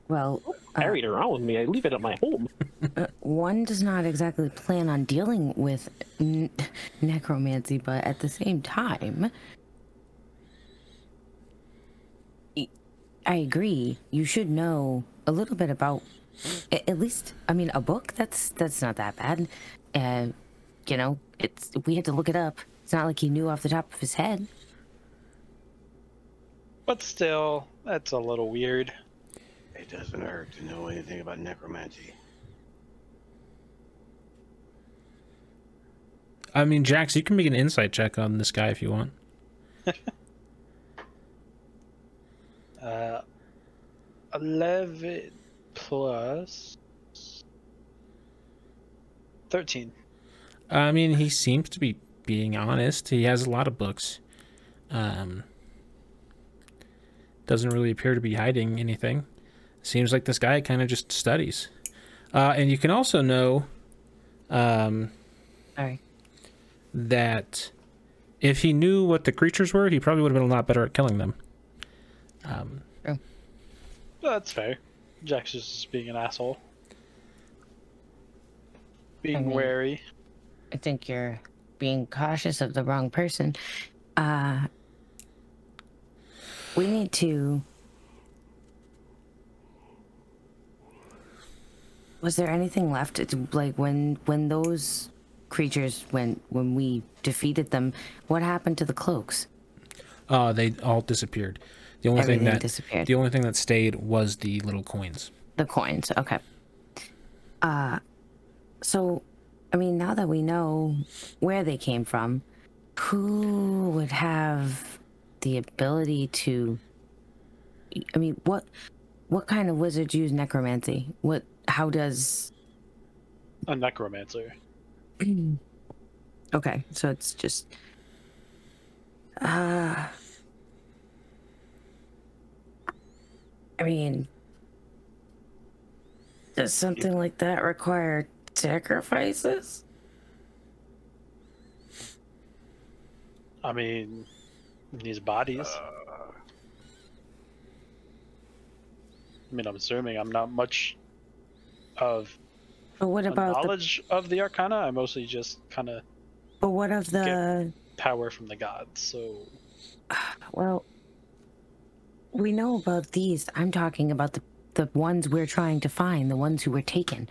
Well, uh, Carry it around with me. I leave it at my home. uh, one does not exactly plan on dealing with n- necromancy, but at the same time, I agree. You should know a little bit about, at least, I mean, a book. That's that's not that bad. Uh, you know, it's we had to look it up. It's not like he knew off the top of his head. But still, that's a little weird. It doesn't hurt to know anything about necromancy. I mean, Jax, you can make an insight check on this guy if you want. Uh, 11 plus 13. I mean, he seems to be being honest. He has a lot of books. Um, doesn't really appear to be hiding anything. Seems like this guy kind of just studies. Uh, and you can also know um, Sorry. that if he knew what the creatures were, he probably would have been a lot better at killing them. Um, That's fair. Jax is just being an asshole. Being mean- wary. I think you're being cautious of the wrong person. Uh, we need to. Was there anything left? It's like when when those creatures went when we defeated them, what happened to the cloaks? uh, they all disappeared. The only Everything thing that disappeared. the only thing that stayed was the little coins. The coins. Okay. Uh so I mean now that we know where they came from, who would have the ability to I mean what what kind of wizards use necromancy? What how does A necromancer. Okay, so it's just uh I mean does something like that require sacrifices? I mean, these bodies. Uh, I mean, I'm assuming I'm not much of But what a about the knowledge of the Arcana. I mostly just kind of but what of the power from the gods. So well we know about these. I'm talking about the the ones we're trying to find, the ones who were taken.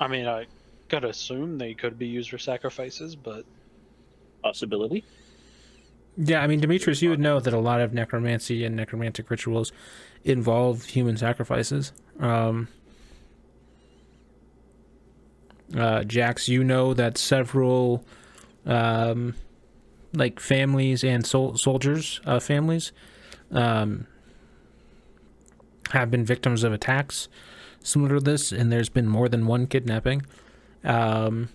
I mean, I gotta assume they could be used for sacrifices, but Possibility. Yeah, I mean, Demetrius, you would know that a lot of necromancy and necromantic rituals involve human sacrifices. Um, uh, Jax, you know that several, um, like families and sol- soldiers, uh, families, um, have been victims of attacks similar to this, and there's been more than one kidnapping. Um,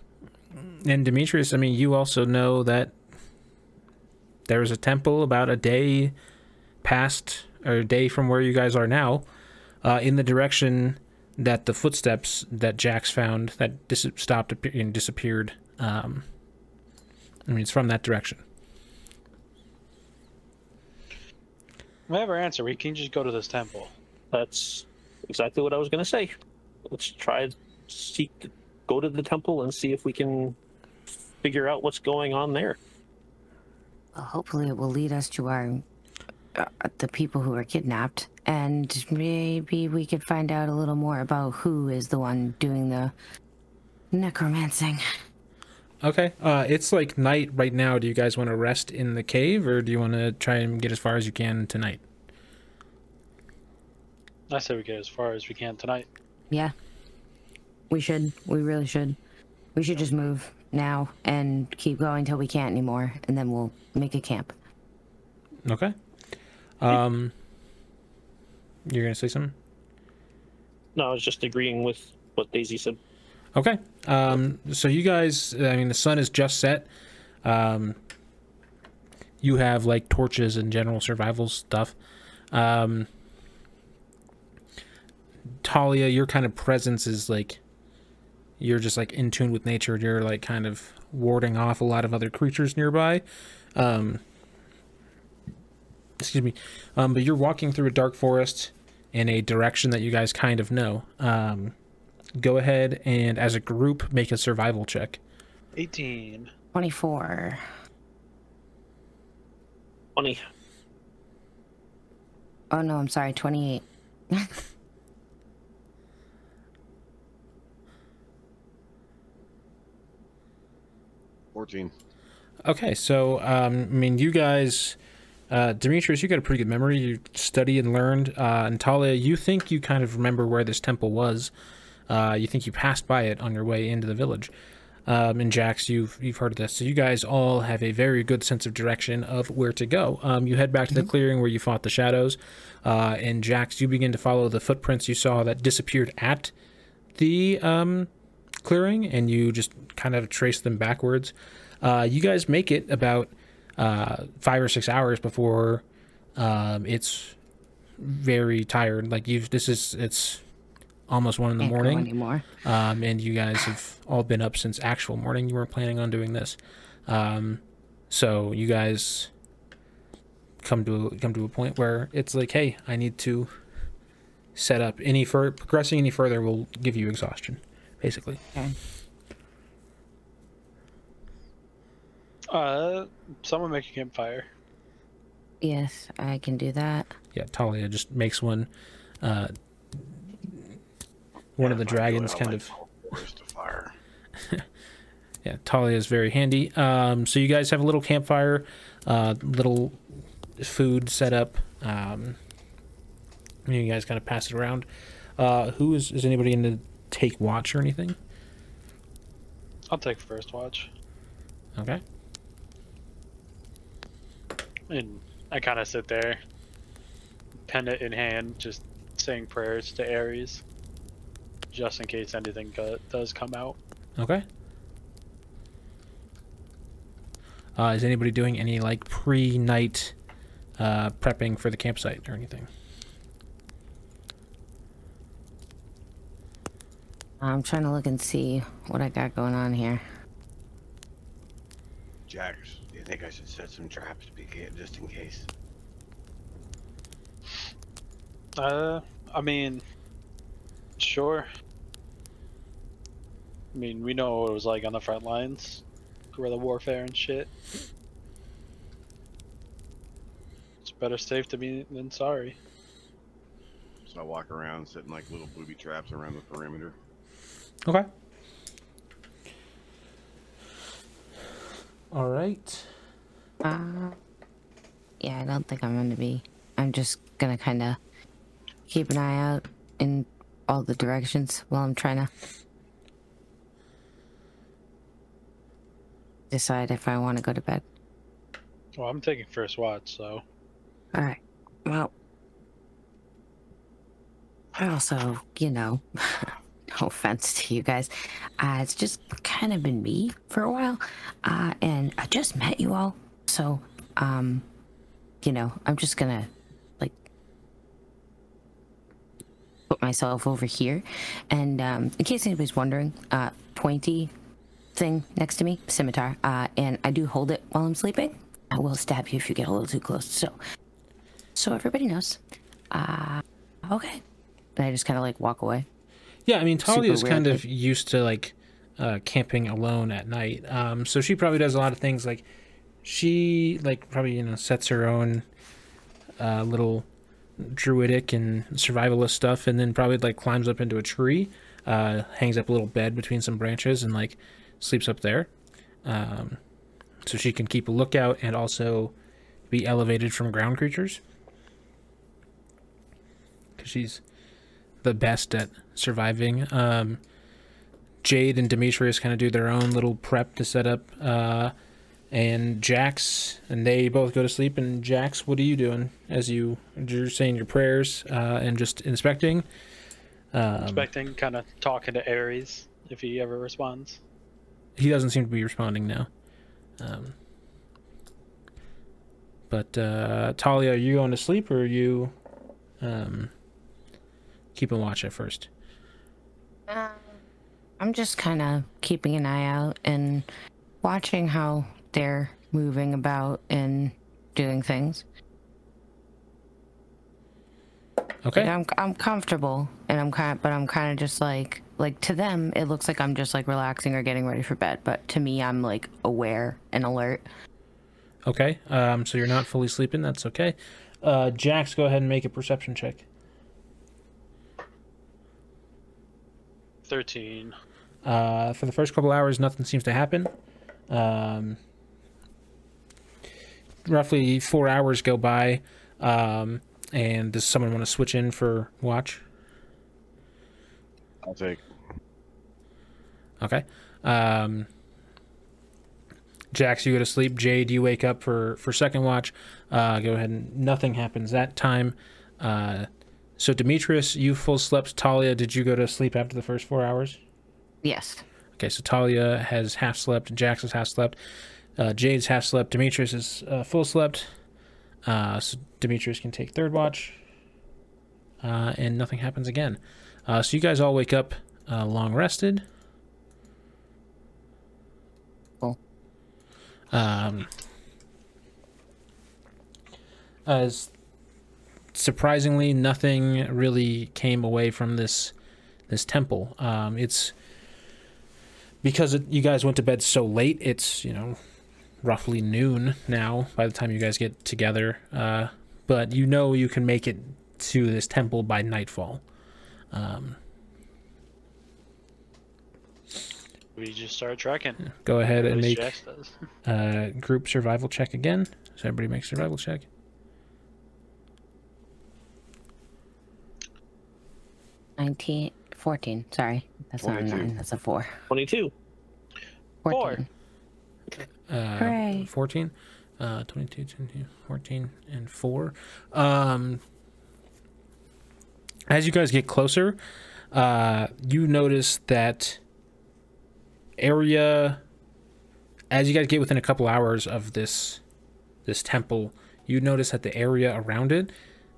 and Demetrius, I mean, you also know that there was a temple about a day past or a day from where you guys are now, uh, in the direction that the footsteps that Jax found that dis- stopped and disappeared. Um, I mean, it's from that direction. whatever answer, we can just go to this temple. That's exactly what I was going to say. Let's try seek, go to the temple and see if we can figure out what's going on there. Well, hopefully it will lead us to our uh, the people who were kidnapped and maybe we could find out a little more about who is the one doing the necromancing. Okay. Uh, it's like night right now. Do you guys want to rest in the cave, or do you want to try and get as far as you can tonight? I say we get as far as we can tonight. Yeah. We should. We really should. We should just move now and keep going till we can't anymore and then we'll make a camp. Okay. Um, You're gonna say something? No, I was just agreeing with what Daisy said. Okay. Um, so you guys, I mean, the sun is just set. Um, you have like torches and general survival stuff. Um, Talia, your kind of presence is like you're just like in tune with nature. You're like kind of warding off a lot of other creatures nearby. Um, excuse me. Um, but you're walking through a dark forest in a direction that you guys kind of know. Um, go ahead and as a group make a survival check. 18. 24. 20. Oh no, I'm sorry, 28. 14. Okay, so um, I mean, you guys, uh, Demetrius, you got a pretty good memory. You studied and learned. Uh, and Talia, you think you kind of remember where this temple was. Uh, you think you passed by it on your way into the village. Um, and Jax, you've you've heard of this, so you guys all have a very good sense of direction of where to go. Um, you head back to the clearing where you fought the shadows, uh, and Jax, you begin to follow the footprints you saw that disappeared at the um, clearing, and you just kind of trace them backwards. Uh, you guys make it about uh, five or six hours before um, it's very tired. Like you've this is it's almost one in the Can't morning, anymore. um, and you guys have all been up since actual morning. You weren't planning on doing this, um, so you guys come to come to a point where it's like, hey, I need to set up any fur progressing any further will give you exhaustion, basically. Okay. Uh, someone make a campfire. Yes, I can do that. yeah, Talia just makes one. Uh, one of the Yeah, if I do it, dragons kind light of the whole forest afire. yeah. Talia is very handy. Um, so you guys have a little campfire, uh, little food set up. Um, you guys kind of pass it around. Uh, who is is anybody in to take watch or anything? I'll take first watch. Okay. And I kind of sit there, pendant in hand, just saying prayers to Ares, just in case anything go- does come out. Okay. Uh, is anybody doing any like pre-night uh, prepping for the campsite or anything? I'm trying to look and see what I got going on here. Jax, do you think I should set some traps to be just in case? Uh, I mean, sure. I mean, we know what it was like on the front lines, guerrilla warfare and shit. It's better safe to be than sorry. So I walk around setting like little booby traps around the perimeter. Okay. All right. Uh, yeah, I don't think I'm gonna be. I'm just gonna kind of keep an eye out in all the directions while I'm trying to decide if I want to go to bed. Well, I'm taking first watch, so All right. Well, I also, you know, no offense to you guys, uh, it's just kind of been me for a while, uh, and I just met you all, so, um, you know, I'm just gonna like put myself over here, and um, in case anybody's wondering, uh, pointy thing next to me, scimitar, uh, and I do hold it while I'm sleeping. I will stab you if you get a little too close. So, so everybody knows. Uh, okay. And I just kind of like walk away. Yeah, I mean Talia is kind of used to like uh, camping alone at night, um, so she probably does a lot of things like she like probably you know sets her own uh, little druidic and survivalist stuff, and then probably like climbs up into a tree, uh, hangs up a little bed between some branches, and like sleeps up there, um, so she can keep a lookout and also be elevated from ground creatures. Because she's the best at surviving. Um, Jade and Demetrius kind of do their own little prep to set up uh, and Jax, and they both go to sleep. And Jax, what are you doing as you you're saying your prayers uh, and just inspecting? Um, Expecting, kind of talking to Ares if he ever responds. he doesn't seem to be responding now. Um, but uh, Talia, are you going to sleep or are you um, keeping watch at first? Um, I'm just kind of keeping an eye out and watching how they're moving about and doing things. Okay. Like, I'm I'm comfortable and I'm kind but I'm kind of just like like to them it looks like I'm just like relaxing or getting ready for bed, but to me I'm like aware and alert. Okay. Um, so you're not fully sleeping. That's okay. Uh, Jax, go ahead and make a perception check. Thirteen. Uh, for the first couple hours, nothing seems to happen. Um, roughly four hours go by. Um, and does someone want to switch in for watch? I'll take. Okay. Um, Jax, you go to sleep. Jade, you wake up for for second watch. Uh, go ahead and nothing happens that time. Uh, so Demetrius, you full slept. Talia, did you go to sleep after the first four hours? Yes. Okay, so Talia has half slept. Jax has half slept. Uh, Jade's half slept. Demetrius is uh, full slept. Uh, so Demetrius can take third watch. Uh, and nothing happens again. Uh, so you guys all wake up uh, long rested. Cool. Um, as surprisingly, nothing really came away from this this temple. Um, it's because it, you guys went to bed so late. It's you know roughly noon now by the time you guys get together. Uh, but you know you can make it to this temple by nightfall. Um, We just start trekking. go ahead and make uh, group survival check again. So everybody make survival check. Nineteen, fourteen. Sorry, that's not a nine. That's a four. Twenty-two. Fourteen. Uh, Hooray. 14, uh, 22, 22, 14, and 4. Um, as you guys get closer, uh, you notice that area, as you guys get within a couple hours of this this temple, you notice that the area around it,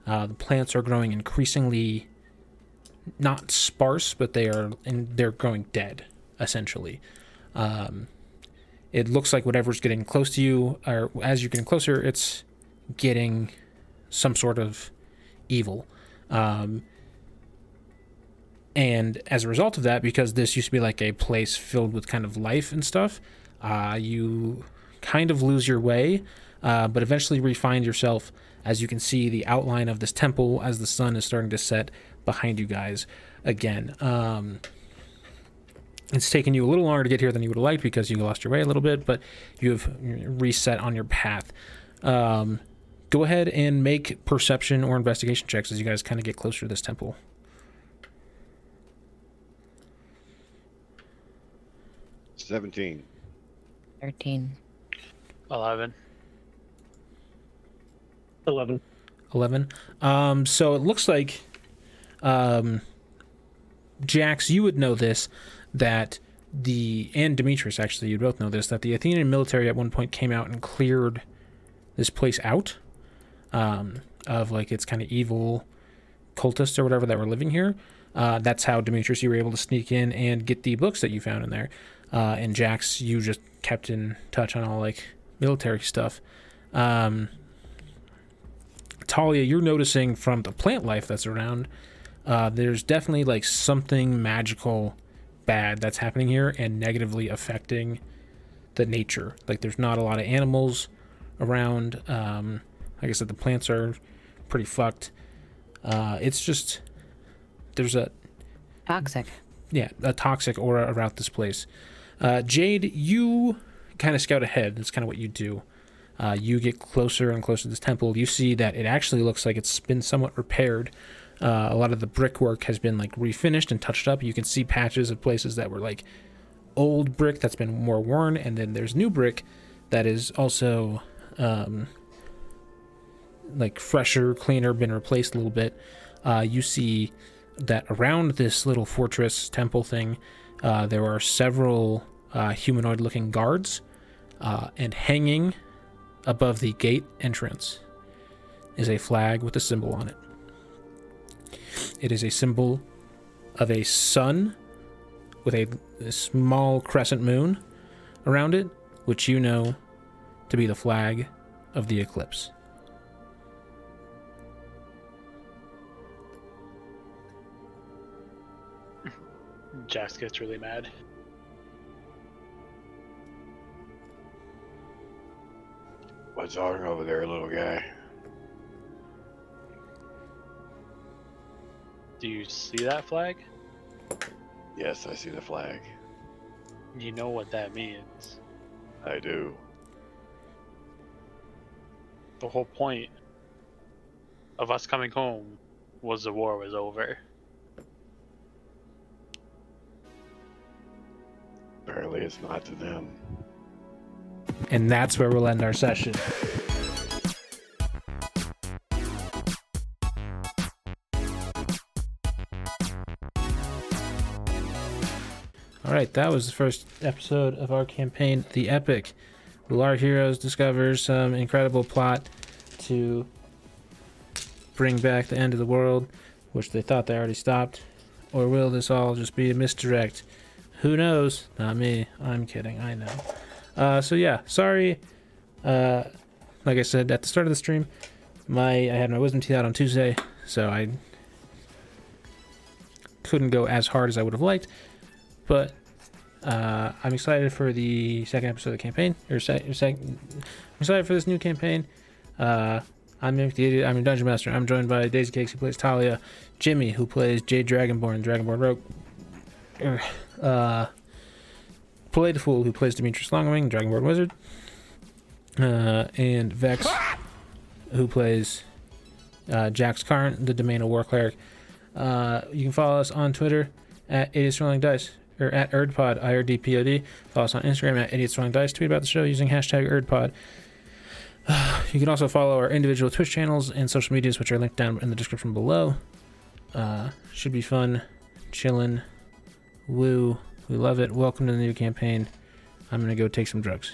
uh, the plants are growing increasingly not sparse, but they are and they're growing dead, essentially. Um, it looks like whatever's getting close to you, or as you're getting closer, it's getting some sort of evil. Um, and as a result of that, because this used to be like a place filled with kind of life and stuff, uh, you kind of lose your way, uh, but eventually refine yourself as you can see the outline of this temple as the sun is starting to set behind you guys again. Um, it's taken you a little longer to get here than you would have liked because you lost your way a little bit, but you have reset on your path. Um, go ahead and make perception or investigation checks as you guys kind of get closer to this temple. Seventeen. Thirteen. Eleven. Eleven. 11. Um, so it looks like, um, Jax, you would know this, that the, and Demetrius actually, you'd both know this, that the Athenian military at one point came out and cleared this place out, um, of like its kind of evil cultists or whatever that were living here. Uh, that's how Demetrius, you were able to sneak in and get the books that you found in there. Uh, and Jax, you just kept in touch on all like military stuff. Um, Talia, you're noticing from the plant life that's around, uh, there's definitely like something magical bad that's happening here and negatively affecting the nature. Like there's not a lot of animals around. Um, like I said, the plants are pretty fucked. Uh, it's just there's a Toxic. yeah a toxic aura around this place. Uh, Jade, you kind of scout ahead. That's kind of what you do. Uh, you get closer and closer to this temple. You see that it actually looks like it's been somewhat repaired. Uh, a lot of the brickwork has been like refinished and touched up. You can see patches of places that were like old brick that's been more worn, and then there's new brick that is also um, like fresher, cleaner, been replaced a little bit. Uh, you see that around this little fortress temple thing, uh, there are several uh, humanoid looking guards, uh, and hanging above the gate entrance is a flag with a symbol on it. It is a symbol of a sun with a, a small crescent moon around it, which you know to be the flag of the eclipse. Jax gets really mad. What's on over there, little guy? Do you see that flag? Yes, I see the flag. You know what that means. I do. The whole point of us coming home was the war was over. Apparently, it's not to them. And that's where we'll end our session. All right, that was the first episode of our campaign, The Epic. Will our heroes discover some incredible plot to bring back the end of the world, which they thought they already stopped? Or will this all just be a misdirect? Who knows? Not me. I'm kidding. I know. Uh, so yeah, sorry. Uh, like I said at the start of the stream, my I had my wisdom teeth out on Tuesday, so I couldn't go as hard as I would have liked. But uh, I'm excited for the second episode of the campaign. Or sec- or sec- I'm excited for this new campaign. Uh, I'm the Idiot. I'm your dungeon master. I'm joined by Daisy Cakes, who plays Talia, Jimmy, who plays Jade Dragonborn, Dragonborn Rogue. Er, Uh, Play the Fool, who plays Demetrius Longwing, Dragonborn Wizard. Uh, and Vex, who plays uh, Jax Karn, the Domain of War Cleric. Uh, you can follow us on Twitter at Idiots Rolling Dice or at ErdPod, IRDPOD. Follow us on Instagram at Idiots Rolling Dice. Tweet about the show using hashtag ErdPod. you can also follow our individual Twitch channels and social medias, which are linked down in the description below. Uh, should be fun, chillin', woo. We love it. Welcome to the new campaign. I'm gonna go take some drugs.